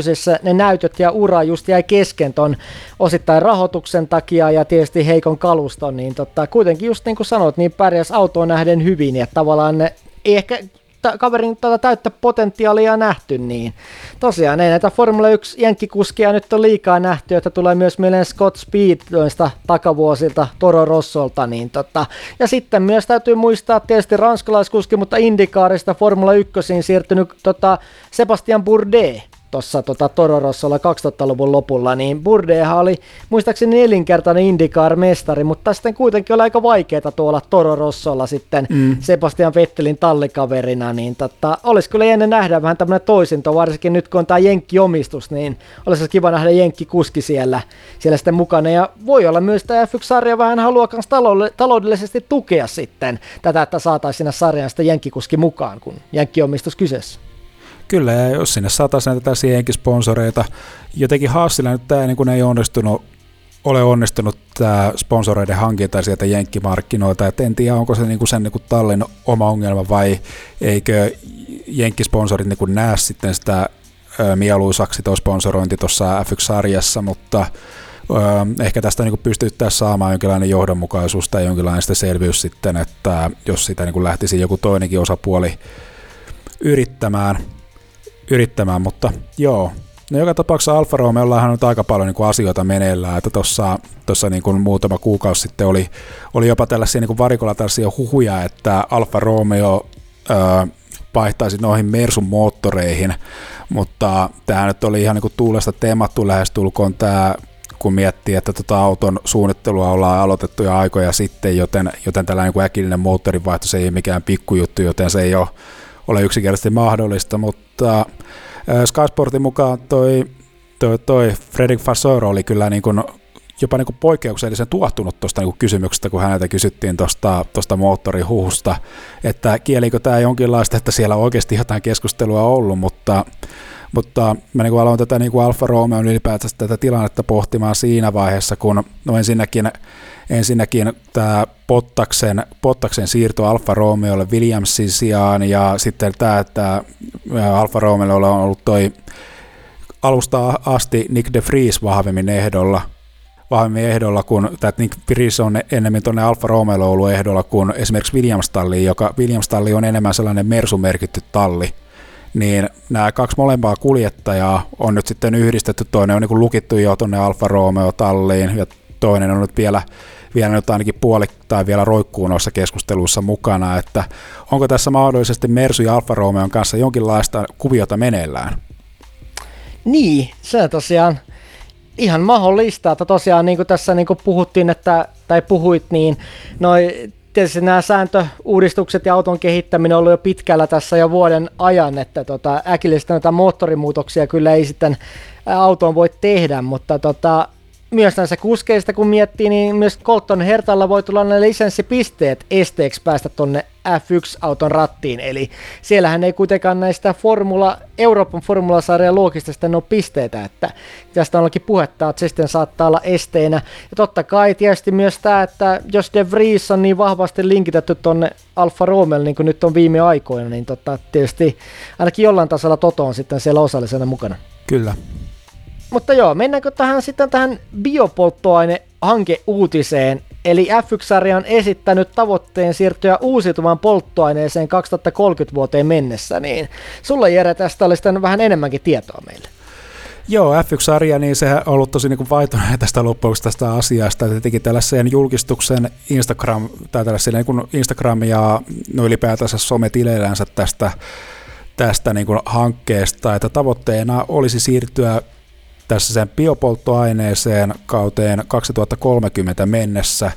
ne näytöt ja ura just jäi kesken ton osittain rahoituksen takia ja tietysti heikon kaluston, niin tota, kuitenkin just niin kuin sanoit, niin pärjäs autoon nähden hyvin, ja tavallaan ne ei ehkä kaverin tätä täyttä potentiaalia nähty, niin tosiaan ei näitä Formula 1 jenkkikuskia nyt on liikaa nähty, että tulee myös mieleen Scott Speed noista takavuosilta Toro Rossolta, niin tota, ja sitten myös täytyy muistaa tietysti ranskalaiskuski, mutta Indikaarista Formula 1 siirtynyt tota Sebastian Bourdais, tuossa tota, Tororossolla 2000-luvun lopulla, niin Burdeha oli muistaakseni nelinkertainen IndyCar-mestari, mutta sitten kuitenkin oli aika vaikeaa tuolla Tororossolla sitten mm. Sebastian Vettelin tallikaverina, niin tota, olisi kyllä ennen nähdä vähän tämmöinen toisinto, varsinkin nyt kun on tämä Jenkki-omistus, niin olisi kiva nähdä Jenkki-kuski siellä, siellä sitten mukana, ja voi olla myös tämä F1-sarja vähän haluaa myös taloudellisesti tukea sitten tätä, että saataisiin sinne sarjaan sitä Jenkki-kuski mukaan, kun Jenkki-omistus kyseessä. Kyllä, ja jos sinne saataisiin näitä tällaisia sponsoreita, jotenkin Haasilla nyt tämä niin ei onnistunut, ole onnistunut tämä sponsoreiden hankinta sieltä jenkkimarkkinoilta, että en tiedä, onko se niin kuin sen niin kuin tallin oma ongelma vai eikö jenkkisponsorit niin näe sitten sitä mieluisaksi tuo sponsorointi tuossa F1-sarjassa, mutta ehkä tästä niin pystyttäisiin saamaan jonkinlainen johdonmukaisuus tai jonkinlainen selvyys sitten, että jos sitä niin lähtisi joku toinenkin osapuoli yrittämään, yrittämään, mutta joo. No joka tapauksessa Alfa Romeollahan on aika paljon niin kuin asioita meneillään, että tuossa, tuossa niin kuin muutama kuukausi sitten oli, oli jopa tällaisia niin kuin varikolla tällaisia huhuja, että Alfa Romeo öö, vaihtaisi noihin Mersun moottoreihin, mutta tämä nyt oli ihan niin kuin tuulesta teemattu lähestulkoon tämä kun miettii, että tota auton suunnittelua ollaan aloitettu jo aikoja sitten, joten, joten tällainen niin äkillinen moottorivaihto se ei ole mikään pikkujuttu, joten se ei ole, ole yksinkertaisesti mahdollista, mutta Sky Sportin mukaan toi, toi, toi Fredrik Fassoro oli kyllä niin kuin jopa niin kuin poikkeuksellisen tuottunut tuosta niin kysymyksestä, kun häneltä kysyttiin tuosta moottorihuhusta, että kielikö tämä jonkinlaista, että siellä on oikeasti jotain keskustelua ollut, mutta, mutta mä niin kuin aloin tätä niin kuin Alfa Romeo ylipäätänsä tätä tilannetta pohtimaan siinä vaiheessa, kun no ensinnäkin ensinnäkin tämä Pottaksen, Pottaksen siirto Alfa Romeolle Williamsin sijaan ja sitten tämä, että Alfa Romeolle on ollut toi alusta asti Nick de Vries vahvemmin ehdolla, vahvemmin ehdolla, kun tämä Nick Vries on enemmän tuonne Alfa Romeolle ollut ehdolla kuin esimerkiksi Williams-talli, joka Williams-talli on enemmän sellainen Mersu-merkitty talli, niin nämä kaksi molempaa kuljettajaa on nyt sitten yhdistetty, toinen on niin lukittu jo tuonne Alfa Romeo talliin ja toinen on nyt vielä, vielä nyt ainakin puoliktain vielä roikkuu noissa keskusteluissa mukana, että onko tässä mahdollisesti Mersu ja Alfa Romeon kanssa jonkinlaista kuviota meneillään? Niin, se tosiaan ihan mahdollista, että tosiaan niin kuin tässä niin kuin puhuttiin, että, tai puhuit, niin noi, tietysti nämä sääntöuudistukset ja auton kehittäminen on ollut jo pitkällä tässä jo vuoden ajan, että tota, äkillisesti näitä moottorimuutoksia kyllä ei sitten autoon voi tehdä, mutta tota, myös näissä kuskeista kun miettii, niin myös Colton Hertalla voi tulla ne lisenssipisteet esteeksi päästä tonne F1-auton rattiin, eli siellähän ei kuitenkaan näistä formula, Euroopan formulasarjan luokista sitten ole pisteitä, että tästä onkin puhetta, että se sitten saattaa olla esteenä. Ja totta kai tietysti myös tämä, että jos De Vries on niin vahvasti linkitetty tonne Alfa Romeo, niin kuin nyt on viime aikoina, niin totta, tietysti ainakin jollain tasolla Toto on sitten siellä osallisena mukana. Kyllä. Mutta joo, mennäänkö tähän sitten tähän biopolttoainehankeuutiseen? Eli F1-sarja on esittänyt tavoitteen siirtyä uusiutuvaan polttoaineeseen 2030 vuoteen mennessä, niin sulla Jere tästä oli sitten vähän enemmänkin tietoa meille. Joo, F1-sarja, niin sehän on ollut tosi niin vaitoinen tästä loppuksi tästä asiasta, teki tällaisen julkistuksen Instagram, tai tällaisen niin Instagram ja no ylipäätänsä sometileillänsä tästä, tästä niin kuin hankkeesta, että tavoitteena olisi siirtyä tässä sen biopolttoaineeseen kauteen 2030 mennessä,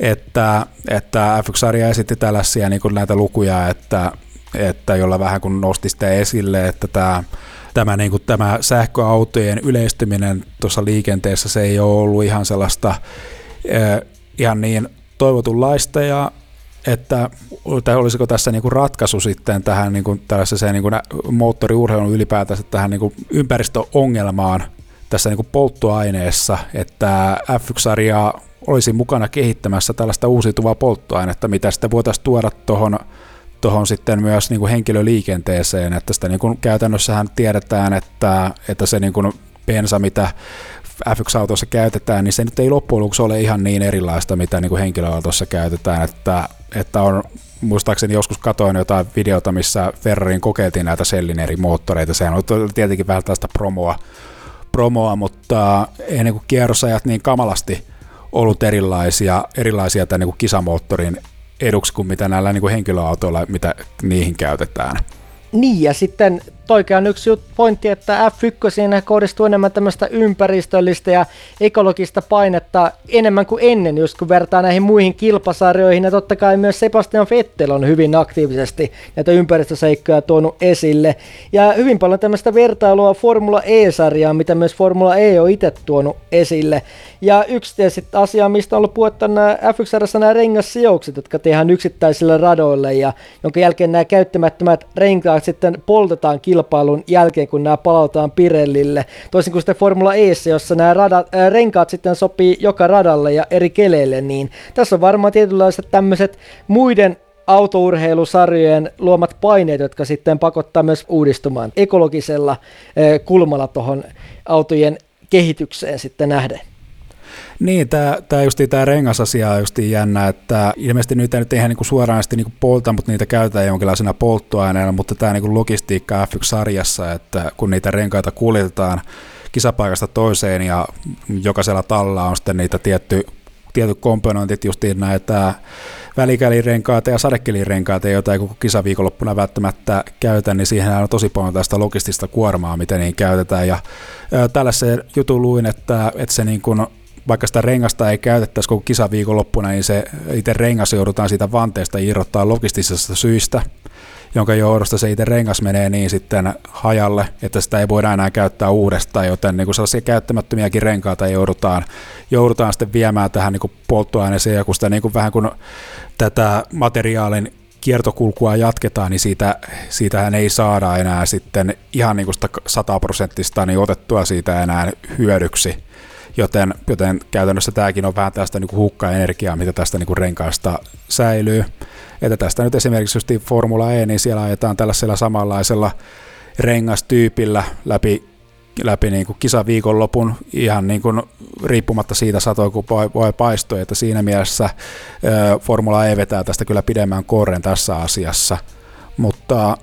että, että F1-sarja esitti tällaisia niin kuin näitä lukuja, että, että jolla vähän kun nosti sitä esille, että tämä, tämä, niin kuin tämä sähköautojen yleistyminen tuossa liikenteessä, se ei ole ollut ihan sellaista ihan niin toivotunlaista ja että tai olisiko tässä niin kuin ratkaisu sitten tähän niin kuin niin kuin moottoriurheilun ylipäätänsä tähän niin kuin ympäristöongelmaan tässä niin kuin polttoaineessa, että F1-sarjaa olisi mukana kehittämässä tällaista uusiutuvaa polttoainetta, mitä sitten voitaisiin tuoda tuohon tuohon sitten myös niin kuin henkilöliikenteeseen, että sitä niin kuin käytännössähän tiedetään, että, että se niin kuin bensa, mitä F1-autossa käytetään, niin se nyt ei loppujen lopuksi ole ihan niin erilaista, mitä niin kuin henkilöautossa käytetään, että, että on muistaakseni joskus katoin jotain videota, missä Ferrarin kokeiltiin näitä sellin eri moottoreita, sehän on tietenkin vähän tästä promoa, promoa, mutta ei niin kuin kierrosajat niin kamalasti ollut erilaisia, erilaisia tämän niin kuin kisamoottorin eduksi kuin mitä näillä niin kuin henkilöautoilla, mitä niihin käytetään. Niin, ja sitten toikin on yksi pointti, että F1 kohdistuu enemmän tämmöistä ympäristöllistä ja ekologista painetta enemmän kuin ennen, just kun vertaa näihin muihin kilpasarjoihin. Ja totta kai myös Sebastian Vettel on hyvin aktiivisesti näitä ympäristöseikkoja tuonut esille. Ja hyvin paljon tämmöistä vertailua Formula E-sarjaa, mitä myös Formula E on itse tuonut esille. Ja yksi tietysti asia, mistä on ollut puhetta nämä F1 nämä rengassijoukset, jotka tehdään yksittäisille radoille ja jonka jälkeen nämä käyttämättömät renkaat sitten poltetaan kilpailun jälkeen, kun nämä palautetaan Pirellille. Toisin kuin sitten Formula E, jossa nämä radat, äh, renkaat sitten sopii joka radalle ja eri keleille, niin tässä on varmaan tietynlaiset tämmöiset muiden autourheilusarjojen luomat paineet, jotka sitten pakottaa myös uudistumaan ekologisella kulmalla tuohon autojen kehitykseen sitten nähden. Niin, tämä, tämä justi tämä rengasasia on justi jännä, että ilmeisesti nyt ei nyt ihan niin suoraan niin polta, mutta niitä käytetään jonkinlaisena polttoaineena, mutta tämä niin logistiikka F1-sarjassa, että kun niitä renkaita kuljetetaan kisapaikasta toiseen ja jokaisella talla on sitten niitä tietty, tietyt komponentit, justiin näitä välikälirenkaita ja sadekelirenkaita, joita ei koko kisaviikonloppuna välttämättä käytä, niin siihen on tosi paljon tästä logistista kuormaa, miten niin käytetään. Ja tällaisen jutun luin, että, että se niin kuin vaikka sitä rengasta ei käytettäisi koko kisaviikonloppuna, niin se itse rengas joudutaan siitä vanteesta irrottaa logistisesta syistä, jonka johdosta se itse rengas menee niin sitten hajalle, että sitä ei voida enää käyttää uudestaan, joten niin kuin sellaisia käyttämättömiäkin renkaita joudutaan, joudutaan sitten viemään tähän niin kuin polttoaineeseen, ja kun sitä niin kuin vähän kuin tätä materiaalin kiertokulkua jatketaan, niin siitä, siitähän ei saada enää sitten ihan niin kuin sitä sataprosenttista niin otettua siitä enää hyödyksi joten, joten käytännössä tämäkin on vähän tästä niin hukkaa energiaa, mitä tästä niin renkaasta säilyy. Että tästä nyt esimerkiksi just Formula E, niin siellä ajetaan tällaisella samanlaisella rengastyypillä läpi, läpi niin kuin kisaviikonlopun ihan niin kuin riippumatta siitä satoa, kun voi, paistua, että siinä mielessä Formula E vetää tästä kyllä pidemmän korren tässä asiassa, mutta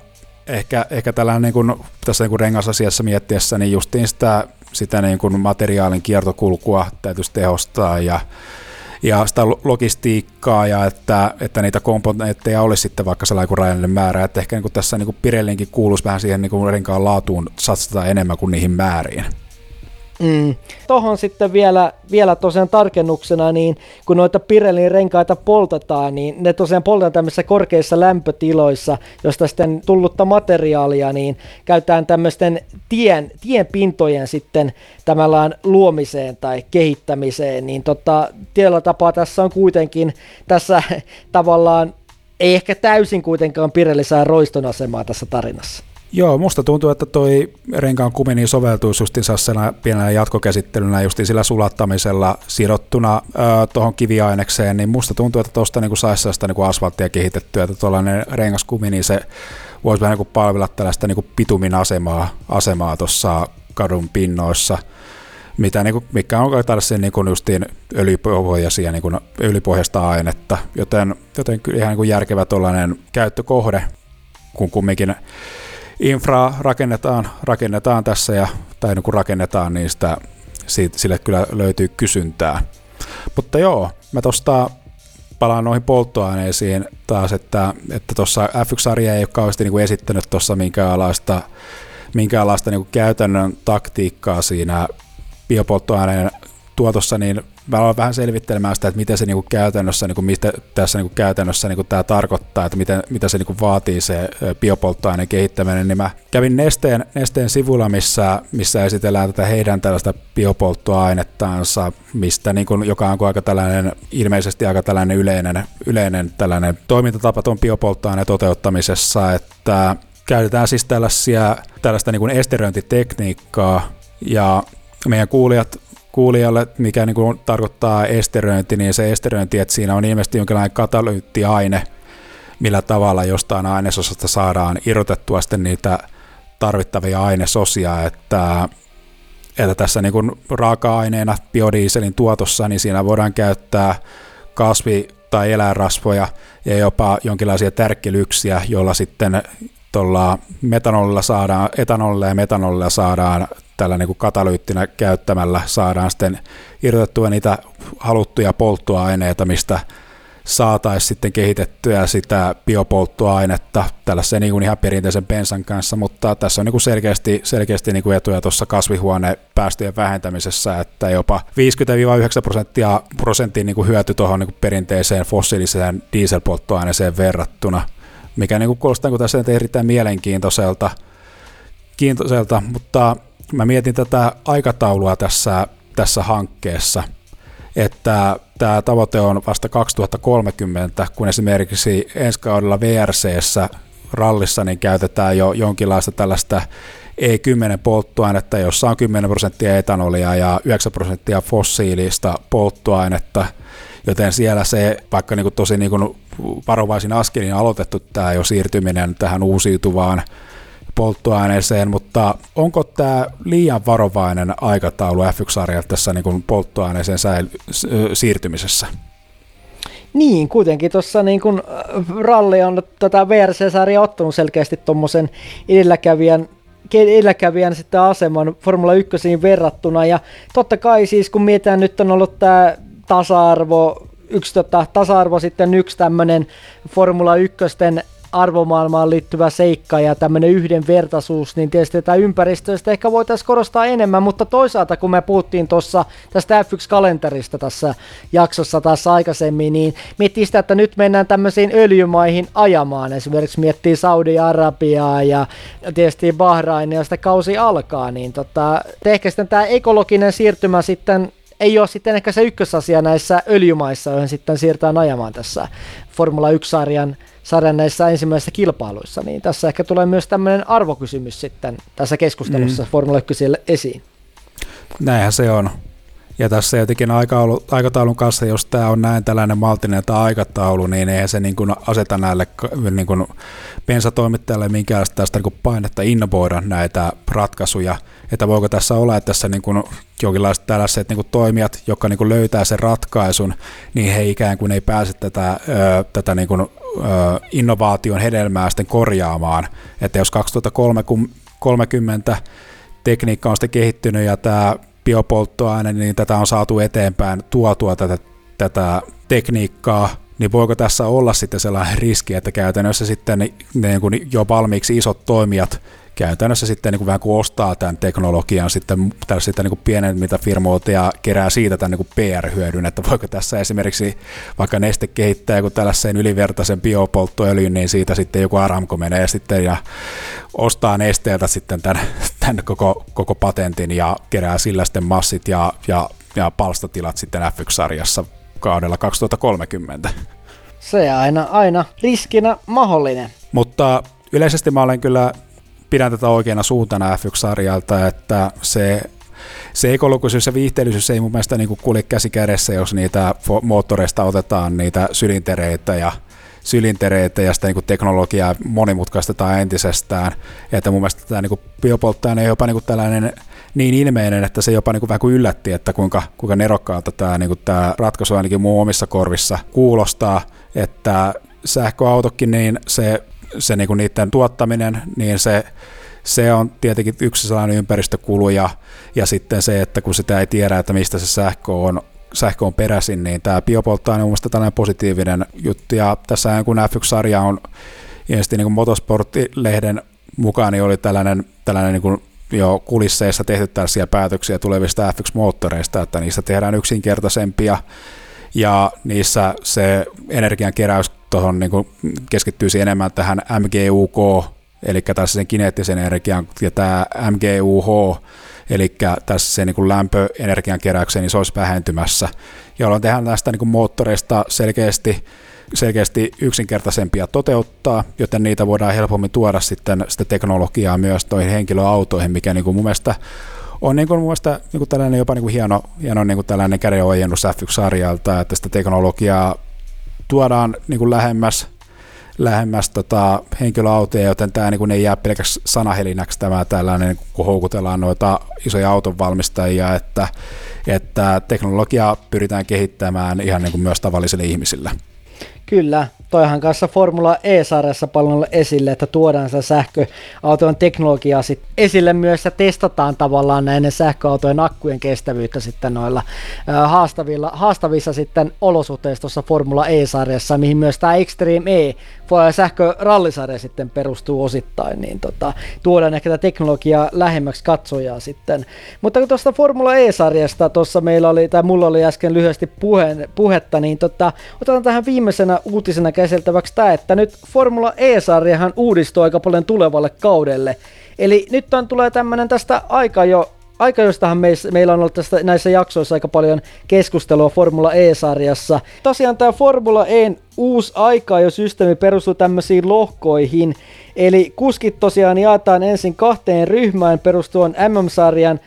ehkä, ehkä tällainen niin kuin, tässä niin kuin rengasasiassa miettiessä, niin justiin sitä, sitä niin kuin materiaalin kiertokulkua täytyisi tehostaa ja ja sitä logistiikkaa ja että, että niitä komponentteja olisi sitten vaikka sellainen kuin rajallinen määrä, että ehkä niin kuin tässä niin kuin Pirellinkin kuuluisi vähän siihen niin kuin renkaan laatuun satsata enemmän kuin niihin määriin. Mm. Tuohon sitten vielä, vielä tosiaan tarkennuksena, niin kun noita Pirellin renkaita poltetaan, niin ne tosiaan poltetaan tämmöisissä korkeissa lämpötiloissa, josta sitten tullutta materiaalia, niin käytetään tämmöisten tien, tien pintojen sitten tämänlaan luomiseen tai kehittämiseen, niin tota, tietyllä tapaa tässä on kuitenkin tässä [laughs] tavallaan ei ehkä täysin kuitenkaan Pirelli saa roiston asemaa tässä tarinassa. Joo, musta tuntuu, että toi renkaan kumini soveltuisi just sellaisena pienellä jatkokäsittelynä just sillä sulattamisella sidottuna tuohon kiviainekseen, niin musta tuntuu, että tuosta niinku saisi sellaista niinku asfalttia kehitettyä, että tuollainen rengaskumini se voisi vähän niinku palvella tällaista niinku pitumin asemaa, asemaa tuossa kadun pinnoissa, mitä niinku, mikä on tällaisia niinku justiin öljypohjaisia, niinku öljypohjaista ainetta, joten, joten ihan niinku järkevä tuollainen käyttökohde, kun kumminkin infraa rakennetaan, rakennetaan tässä ja, tai niin kun rakennetaan, niin sitä, siitä, sille kyllä löytyy kysyntää. Mutta joo, mä tuosta palaan noihin polttoaineisiin taas, että tuossa että F1-sarja ei ole kauheasti niin kuin esittänyt tuossa minkäänlaista, minkäänlaista niin kuin käytännön taktiikkaa siinä biopolttoaineen tuotossa, niin mä aloin vähän selvittelemään sitä, että miten se niinku käytännössä, niinku, mitä tässä niinku käytännössä niinku tämä tarkoittaa, että miten, mitä se niinku vaatii se biopolttoaineen kehittäminen, niin mä kävin Nesteen, Nesteen sivulla, missä, missä esitellään tätä heidän tällaista biopolttoainettaansa, mistä niinku, joka on aika tällainen, ilmeisesti aika tällainen yleinen, yleinen tällainen toimintatapa tuon biopolttoaineen toteuttamisessa, että käytetään siis tällaisia, tällaista niin esteröintitekniikkaa, ja meidän kuulijat kuulijalle, mikä niin kuin tarkoittaa esteröinti, niin se esteröinti, että siinä on ilmeisesti jonkinlainen katalyyttiaine, millä tavalla jostain ainesosasta saadaan irrotettua sitten niitä tarvittavia ainesosia, että, että tässä niin kuin raaka-aineena biodieselin tuotossa, niin siinä voidaan käyttää kasvi- tai eläinrasvoja ja jopa jonkinlaisia tärkkelyksiä, joilla sitten tuolla metanolilla saadaan, etanolilla ja metanolilla saadaan tällä niin kuin katalyyttinä käyttämällä saadaan sitten irrotettua niitä haluttuja polttoaineita, mistä saataisiin sitten kehitettyä sitä biopolttoainetta tällaisen niin kuin ihan perinteisen bensan kanssa, mutta tässä on niin kuin selkeästi, selkeästi niin kuin etuja tuossa kasvihuonepäästöjen vähentämisessä, että jopa 50-9 prosenttia prosentin niin kuin hyöty tuohon niin kuin perinteiseen fossiiliseen dieselpolttoaineeseen verrattuna, mikä niin kuin kuulostaa niin tässä erittäin mielenkiintoiselta, kiintoiselta, mutta mä mietin tätä aikataulua tässä, tässä hankkeessa, että tämä tavoite on vasta 2030, kun esimerkiksi ensi kaudella VRCssä rallissa niin käytetään jo jonkinlaista tällaista E10-polttoainetta, jossa on 10 prosenttia etanolia ja 9 prosenttia fossiilista polttoainetta, joten siellä se, vaikka niin kuin tosi niin kuin varovaisin askelin aloitettu tämä jo siirtyminen tähän uusiutuvaan polttoaineeseen, mutta onko tämä liian varovainen aikataulu F1-sarjalta tässä niin kuin polttoaineeseen säil- siirtymisessä? Niin, kuitenkin tuossa niin kun ralli on tätä VRC-sarjaa ottanut selkeästi tuommoisen edelläkävijän edelläkävijän sitten aseman Formula 1 verrattuna. Ja totta kai siis kun mietitään, nyt on ollut tämä tasa-arvo, yksi tota, tasa-arvo sitten yksi tämmöinen Formula 1 arvomaailmaan liittyvä seikka ja tämmöinen yhdenvertaisuus, niin tietysti tätä ympäristöstä ehkä voitaisiin korostaa enemmän, mutta toisaalta kun me puhuttiin tuossa tästä F1-kalenterista tässä jaksossa taas aikaisemmin, niin miettii sitä, että nyt mennään tämmöisiin öljymaihin ajamaan, esimerkiksi miettii Saudi-Arabiaa ja tietysti Bahrain, ja sitä kausi alkaa, niin tota, ehkä sitten tämä ekologinen siirtymä sitten ei ole sitten ehkä se ykkösasia näissä öljymaissa, joihin sitten siirtään ajamaan tässä Formula 1-sarjan sarjan näissä ensimmäisissä kilpailuissa, niin tässä ehkä tulee myös tämmöinen arvokysymys sitten tässä keskustelussa mm. Formula 1 esiin. Näinhän se on. Ja tässä jotenkin aikataulun kanssa, jos tämä on näin tällainen maltinen tämä aikataulu, niin eihän se niin kuin aseta näille niin kuin bensatoimittajalle minkäänlaista tästä niin kuin painetta innovoida näitä ratkaisuja. Että voiko tässä olla, että tässä niin kuin jonkinlaiset tällaiset niin kuin toimijat, jotka niin kuin löytää sen ratkaisun, niin he ikään kuin ei pääse tätä, tätä niin kuin innovaation hedelmää sitten korjaamaan. Että jos 2030 tekniikka on sitten kehittynyt ja tämä biopolttoaine, niin tätä on saatu eteenpäin, tuotua tätä, tätä tekniikkaa, niin voiko tässä olla sitten sellainen riski, että käytännössä sitten niin jo valmiiksi isot toimijat käytännössä sitten niin kuin vähän kuin ostaa tämän teknologian sitten tällaisilta niin pienemmiltä firmoilta ja kerää siitä tämän niin PR-hyödyn, että voiko tässä esimerkiksi vaikka neste kehittää joku tällaisen ylivertaisen biopolttoöljyn, niin siitä sitten joku Aramco menee sitten ja ostaa nesteeltä sitten tämän, tämän koko, koko patentin ja kerää sillä sitten massit ja, ja, ja palstatilat sitten F1-sarjassa kaudella 2030. Se aina, aina riskinä mahdollinen. Mutta yleisesti mä olen kyllä pidän tätä oikeana suuntana F1-sarjalta, että se se ekologisuus ja viihteellisyys ei mun mielestä niin kulje käsi kädessä, jos niitä moottoreista otetaan niitä sylintereitä ja sylintereitä ja sitä niin teknologiaa monimutkaistetaan entisestään. Ja että mun mielestä tämä niin biopolttoaine on jopa niin tällainen niin ilmeinen, että se jopa niin kuin vähän kuin yllätti, että kuinka, kuinka nerokkaalta tämä, niin kuin tämä ratkaisu ainakin mun omissa korvissa kuulostaa, että sähköautokin, niin se se niin kuin niiden tuottaminen, niin se, se on tietenkin yksi sellainen ympäristökulu ja, ja sitten se, että kun sitä ei tiedä, että mistä se sähkö on, sähkö on peräisin, niin tämä biopolttoaine on mielestäni tällainen positiivinen juttu. Ja tässä kun F1-sarja on ilmeisesti niin kuin Motorsport-lehden mukaan niin oli tällainen, tällainen niin kuin jo kulisseissa tehty tällaisia päätöksiä tulevista F1-moottoreista, että niistä tehdään yksinkertaisempia. Ja niissä se energian keräys tuohon niin keskittyisi enemmän tähän MGUK, eli tässä sen kineettisen energian, ja tämä MGUH, eli tässä se niin lämpöenergian keräykseen, niin se olisi vähentymässä, jolloin tehdään näistä niin moottoreista selkeästi selkeästi yksinkertaisempia toteuttaa, joten niitä voidaan helpommin tuoda sitten sitä teknologiaa myös noihin henkilöautoihin, mikä niin kuin mun mielestä on niin kuin mun mielestä niin kuin tällainen jopa niin kuin hieno, hieno niin kuin tällainen kädenojennus F1-sarjalta, että sitä teknologiaa tuodaan niin kuin lähemmäs, lähemmäs tota, henkilöautoja, joten tämä niin ei jää pelkäksi sanahelinäksi tämä tällainen, kun houkutellaan noita isoja autonvalmistajia, että, että teknologiaa pyritään kehittämään ihan niin kuin myös tavallisille ihmisille. Kyllä, toihan kanssa Formula E-sarjassa paljon esille, että tuodaan sitä sähköautojen teknologiaa sit esille myös ja testataan tavallaan näiden sähköautojen akkujen kestävyyttä sitten noilla haastavilla, haastavissa sitten olosuhteissa tuossa Formula E-sarjassa, mihin myös tämä Extreme E sähkörallisarja sitten perustuu osittain, niin tota, tuodaan ehkä tätä teknologiaa lähemmäksi katsojaa sitten. Mutta kun tuosta Formula E-sarjasta tuossa meillä oli, tai mulla oli äsken lyhyesti puhe, puhetta, niin tota, otetaan tähän viimeisenä uutisena käsiteltäväksi tämä, että nyt Formula E-sarjahan uudistuu aika paljon tulevalle kaudelle. Eli nyt on, tulee tämmöinen tästä aika jo aika jostahan meis, meillä on ollut tästä, näissä jaksoissa aika paljon keskustelua Formula E-sarjassa. Tosiaan tämä Formula E uusi aika jo systeemi perustuu tämmöisiin lohkoihin. Eli kuskit tosiaan jaetaan ensin kahteen ryhmään perustuen MM-sarjan,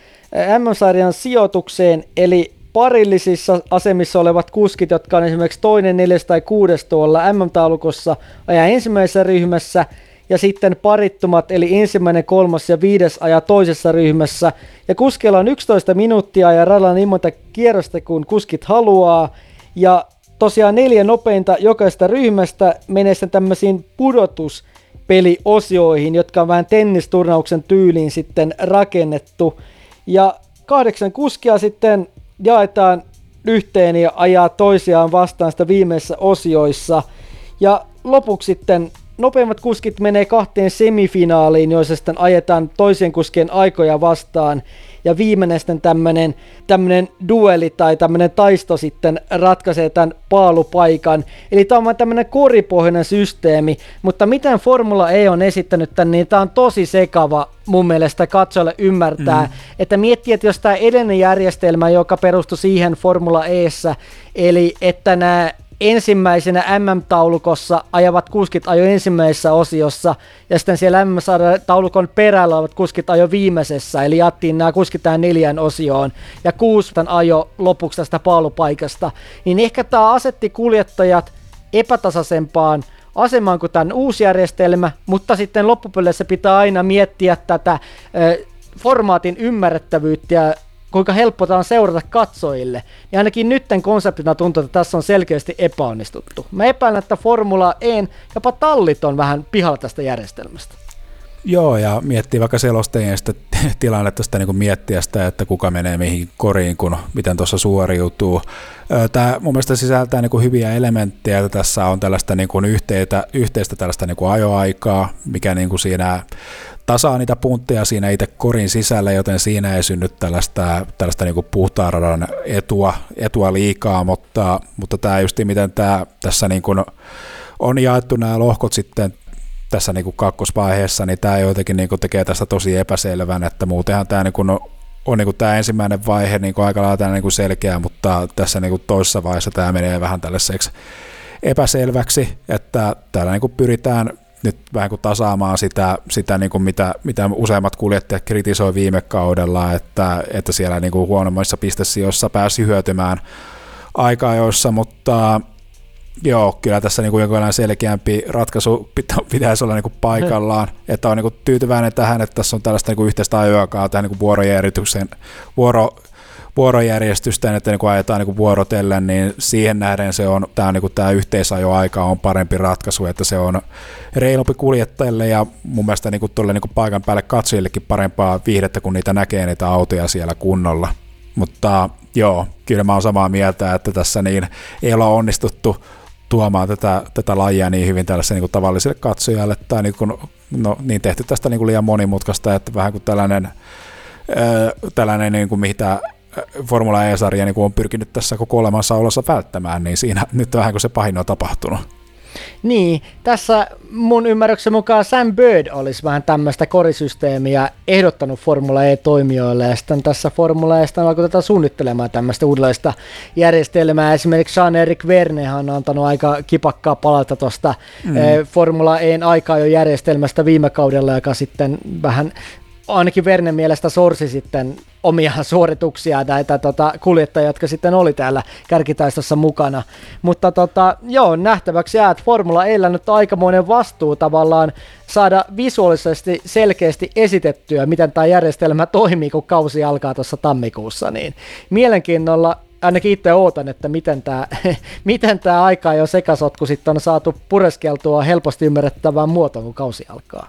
MM-sarjan sijoitukseen, eli parillisissa asemissa olevat kuskit, jotka on esimerkiksi toinen, neljäs tai kuudes tuolla MM-taulukossa, ajaa ensimmäisessä ryhmässä, ja sitten parittumat, eli ensimmäinen, kolmas ja viides ajaa toisessa ryhmässä. Ja kuskeilla on 11 minuuttia ja radalla niin monta kierrosta kuin kuskit haluaa. Ja tosiaan neljä nopeinta jokaista ryhmästä menee sitten tämmöisiin pudotuspeliosioihin, jotka on vähän tennisturnauksen tyyliin sitten rakennettu. Ja kahdeksan kuskia sitten jaetaan yhteen ja ajaa toisiaan vastaan sitä viimeisissä osioissa. Ja lopuksi sitten nopeimmat kuskit menee kahteen semifinaaliin, joissa sitten ajetaan toisen kuskien aikoja vastaan. Ja viimeinen sitten tämmönen, tämmönen dueli tai tämmönen taisto sitten ratkaisee tämän paalupaikan. Eli tämä on tämmönen koripohjainen systeemi, mutta miten Formula E on esittänyt tämän, niin tämä on tosi sekava mun mielestä katsojalle ymmärtää, mm. että miettii, että jos tämä edellinen järjestelmä, joka perustui siihen Formula Eessä, eli että nämä ensimmäisenä MM-taulukossa ajavat kuskit ajo ensimmäisessä osiossa, ja sitten siellä MM-taulukon perällä olevat kuskit ajo viimeisessä, eli jattiin nämä kuskit tähän neljään osioon, ja kuusi ajo lopuksi tästä paalupaikasta, niin ehkä tämä asetti kuljettajat epätasaisempaan asemaan kuin tämän uusi järjestelmä, mutta sitten loppupeleissä pitää aina miettiä tätä ö, formaatin ymmärrettävyyttä ja kuinka helppo tämä on seurata katsojille, niin ainakin nytten konseptina tuntuu, että tässä on selkeästi epäonnistuttu. Mä epäilen, että Formula E, jopa tallit on vähän pihalla tästä järjestelmästä. Joo, ja miettii vaikka selostajien sitä tilannetta, sitä niin kuin miettiä sitä, että kuka menee mihin koriin, kun miten tuossa suoriutuu. Tämä mun mielestä sisältää niin kuin hyviä elementtejä, että tässä on tällaista niin kuin yhteistä, yhteistä tällaista niin kuin ajoaikaa, mikä niin kuin siinä tasaa niitä puntteja siinä itse korin sisällä, joten siinä ei synny tällaista, tällaista niin kuin puhtaan radan etua, etua liikaa, mutta, mutta tämä just miten tämä tässä niin kuin on jaettu nämä lohkot sitten tässä niin kuin kakkosvaiheessa, niin tämä jotenkin niin kuin tekee tästä tosi epäselvän, että muutenhan tämä niin kuin on, on niin kuin tämä ensimmäinen vaihe niin kuin aika lailla niin kuin selkeä, mutta tässä niin kuin toisessa vaiheessa tämä menee vähän tällaiseksi epäselväksi, että täällä niin kuin pyritään nyt vähän kuin tasaamaan sitä, sitä niin kuin mitä, mitä useimmat kuljettajat kritisoi viime kaudella, että, että siellä niin kuin huonommissa pistesijoissa pääsi hyötymään aikaa joissa, mutta Joo, kyllä tässä niin kuin jonkinlainen selkeämpi ratkaisu pitäisi olla niin kuin paikallaan, hmm. että on niin kuin tyytyväinen tähän, että tässä on tällaista niin kuin yhteistä ajoakaan tähän niin kuin vuorojärjestyksen, vuoro, vuorojärjestystä, että niin kuin ajetaan niin kuin vuorotellen, niin siihen nähden se on, tämä, niin kuin tämä yhteisajoaika on parempi ratkaisu, että se on reilumpi kuljettajille ja mun mielestä niin kuin tuolle niin kuin paikan päälle katsojillekin parempaa viihdettä, kun niitä näkee niitä autoja siellä kunnolla. Mutta joo, kyllä mä oon samaa mieltä, että tässä niin ei olla onnistuttu tuomaan tätä, tätä lajia niin hyvin tällaiselle niin tavalliselle katsojalle, tai niin, kuin, no, niin tehty tästä niin kuin liian monimutkaista, että vähän kuin tällainen, ää, tällainen niin kuin mitä Formula E-sarja niin kuin on pyrkinyt tässä koko olemassa olossa välttämään, niin siinä [laughs] nyt vähän kuin se pahin on tapahtunut. Niin, tässä mun ymmärryksen mukaan Sam Bird olisi vähän tämmöistä korisysteemiä ehdottanut Formula E-toimijoille, ja sitten tässä Formula E alkoi suunnittelemaan tämmöistä uudenlaista järjestelmää. Esimerkiksi Jean-Eric Vernehan on antanut aika kipakkaa palata tuosta mm. Eh, Formula E'n aikaa jo järjestelmästä viime kaudella, joka sitten vähän ainakin Verne mielestä sorsi sitten omia [laughs] suorituksia näitä tota, kuljettajia, jotka sitten oli täällä kärkitaistossa mukana. Mutta tota, joo, nähtäväksi jää, että Formula Eillä nyt aikamoinen vastuu tavallaan saada visuaalisesti selkeästi esitettyä, miten tämä järjestelmä toimii, kun kausi alkaa tuossa tammikuussa. Niin mielenkiinnolla ainakin itse ootan, että miten tämä, [laughs] miten tämä aika jo sekasotku sitten on saatu pureskeltua helposti ymmärrettävään muotoon, kun kausi alkaa.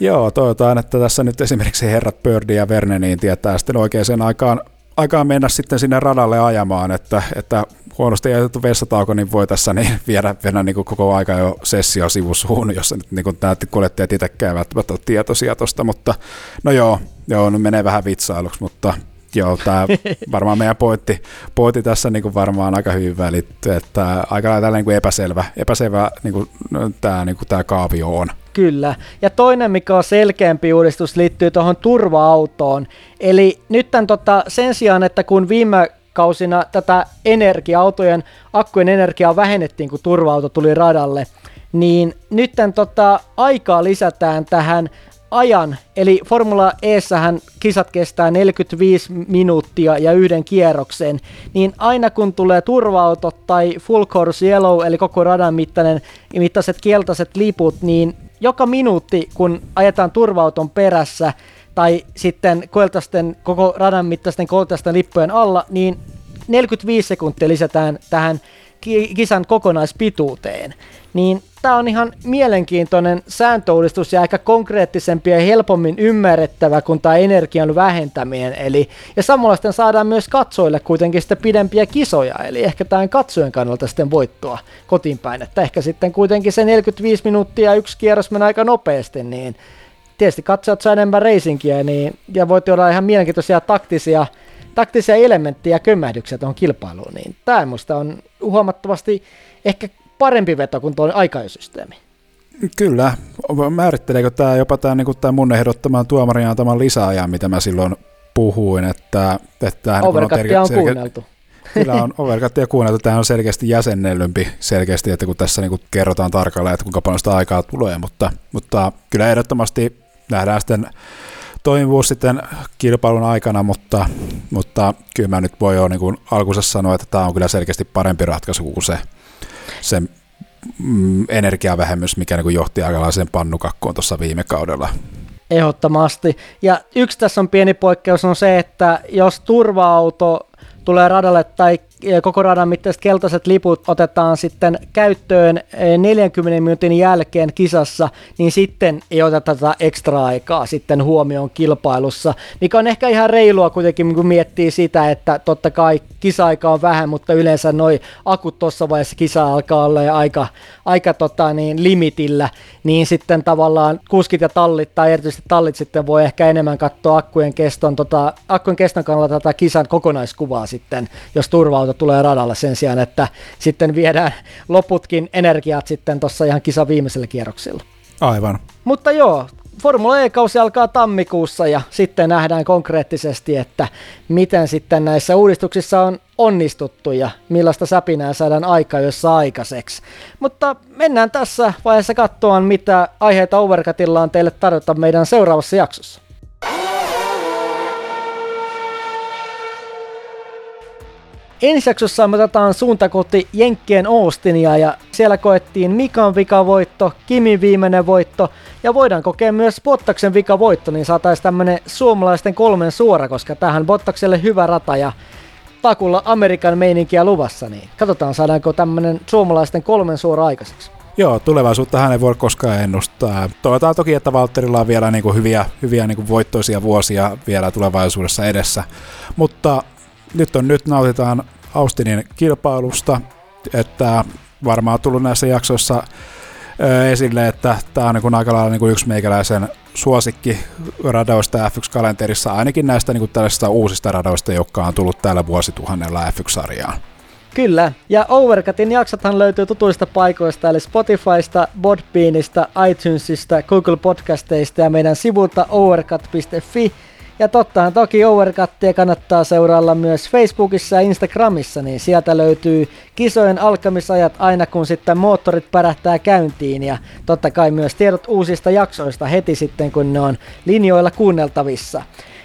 Joo, toivotaan, että tässä nyt esimerkiksi herrat Pördi ja Verne niin tietää sitten oikeaan aikaan, aikaan mennä sitten sinne radalle ajamaan, että, että huonosti jätetty vessatauko, niin voi tässä niin viedä, viedä niin koko aika jo sessio sivusuun, jossa nyt niin nämä kuljettajat itsekään välttämättä tietoisia tuosta, mutta no joo, joo, no menee vähän vitsailuksi, mutta Joo, tämä varmaan meidän pointti, pointti tässä niin kuin varmaan aika hyvin välittyy, että aika lailla niin kuin epäselvä, epäselvä niin kuin, no, tämä, niin kuin tämä kaavio on. Kyllä. Ja toinen, mikä on selkeämpi uudistus, liittyy tuohon turva-autoon. Eli nyt tämän, tota, sen sijaan, että kun viime kausina tätä energia-autojen akkujen energiaa vähennettiin, kun turva-auto tuli radalle, niin nyt tota, aikaa lisätään tähän ajan, eli Formula E-sähän kisat kestää 45 minuuttia ja yhden kierroksen, niin aina kun tulee turva tai full course yellow, eli koko radan mittainen, mittaiset keltaiset liput, niin joka minuutti, kun ajetaan turvauton perässä, tai sitten koeltasten, koko radan mittaisten koeltasten lippujen alla, niin 45 sekuntia lisätään tähän kisan kokonaispituuteen. Niin tämä on ihan mielenkiintoinen sääntöuudistus ja aika konkreettisempi ja helpommin ymmärrettävä kuin tämä energian vähentäminen. Eli, ja samalla sitten saadaan myös katsojille kuitenkin sitten pidempiä kisoja, eli ehkä tämän katsojen kannalta sitten voittoa kotiin päin. Että ehkä sitten kuitenkin se 45 minuuttia yksi kierros menee aika nopeasti, niin tietysti katsojat saa enemmän reisinkiä, niin, ja voit olla ihan mielenkiintoisia taktisia taktisia elementtejä ja kömmähdyksiä tuohon kilpailuun, niin tämä minusta on huomattavasti ehkä parempi veto kuin tuo aikajosysteemi. Kyllä. Määritteleekö tämä jopa tämä, niin tämä mun ehdottaman tuomarin antaman lisäajan, mitä mä silloin puhuin, että... että Overcuttia on, on kuunneltu. [laughs] Kyllä on overcuttia kuunneltu. Tämä on selkeästi jäsennellympi selkeästi, että kun tässä niin kuin kerrotaan tarkalleen, että kuinka paljon sitä aikaa tulee, mutta, mutta kyllä ehdottomasti nähdään sitten toimivuus sitten kilpailun aikana, mutta, mutta kyllä mä nyt voi jo niin alkuunsa sanoa, että tämä on kyllä selkeästi parempi ratkaisu kuin se, se mm, energiavähemmys, mikä niin johti aikalaiseen pannukakkoon tuossa viime kaudella. Ehdottomasti. Ja yksi tässä on pieni poikkeus on se, että jos turva-auto tulee radalle tai koko radan mittaiset keltaiset liput otetaan sitten käyttöön 40 eh, minuutin jälkeen kisassa, niin sitten ei oteta tätä ekstra aikaa sitten huomioon kilpailussa, mikä on ehkä ihan reilua kuitenkin, kun miettii sitä, että totta kai kisa-aika on vähän, mutta yleensä noi akut tuossa vaiheessa kisa alkaa olla aika, aika tota, niin, limitillä, niin sitten tavallaan kuskit ja tallit tai erityisesti tallit sitten voi ehkä enemmän katsoa akkujen keston, tota, akkujen keston kannalta tätä kisan kokonaiskuvaa sitten, jos turva auto tulee radalle sen sijaan, että sitten viedään loputkin energiat sitten tuossa ihan kisa viimeisellä kierroksilla. Aivan. Mutta joo, Formula E-kausi alkaa tammikuussa ja sitten nähdään konkreettisesti, että miten sitten näissä uudistuksissa on onnistuttu ja millaista säpinää saadaan aika jossa aikaiseksi. Mutta mennään tässä vaiheessa katsomaan, mitä aiheita Overcutilla on teille tarjota meidän seuraavassa jaksossa. Ensi jaksossa me otetaan suunta kohti Jenkkien Austinia ja siellä koettiin Mikan vikavoitto, Kimin viimeinen voitto ja voidaan kokea myös Bottaksen vikavoitto, niin saataisiin tämmönen suomalaisten kolmen suora, koska tähän Bottakselle hyvä rata ja takulla Amerikan meininkiä luvassa, niin katsotaan saadaanko tämmönen suomalaisten kolmen suora aikaiseksi. Joo, tulevaisuutta hän ei voi koskaan ennustaa. Toivotaan toki, että Valterilla on vielä niin kuin hyviä, hyviä niin kuin voittoisia vuosia vielä tulevaisuudessa edessä. Mutta nyt on nyt nautitaan Austinin kilpailusta, että varmaan on tullut näissä jaksoissa esille, että tämä on niin aika lailla niin yksi meikäläisen suosikki radoista F1-kalenterissa, ainakin näistä niin tällaisista uusista radoista, jotka on tullut tällä vuosituhannella F1-sarjaan. Kyllä, ja Overcutin jaksothan löytyy tutuista paikoista, eli Spotifysta, Podbeanista, iTunesista, Google Podcasteista ja meidän sivulta overcut.fi, ja tottahan toki Overcuttia kannattaa seurailla myös Facebookissa ja Instagramissa, niin sieltä löytyy kisojen alkamisajat aina kun sitten moottorit pärähtää käyntiin ja totta kai myös tiedot uusista jaksoista heti sitten kun ne on linjoilla kuunneltavissa.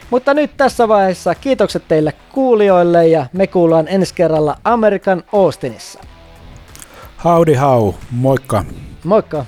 Mutta nyt tässä vaiheessa kiitokset teille kuulijoille ja me kuullaan ensi kerralla Amerikan Austinissa. Howdy how, moikka! Moikka!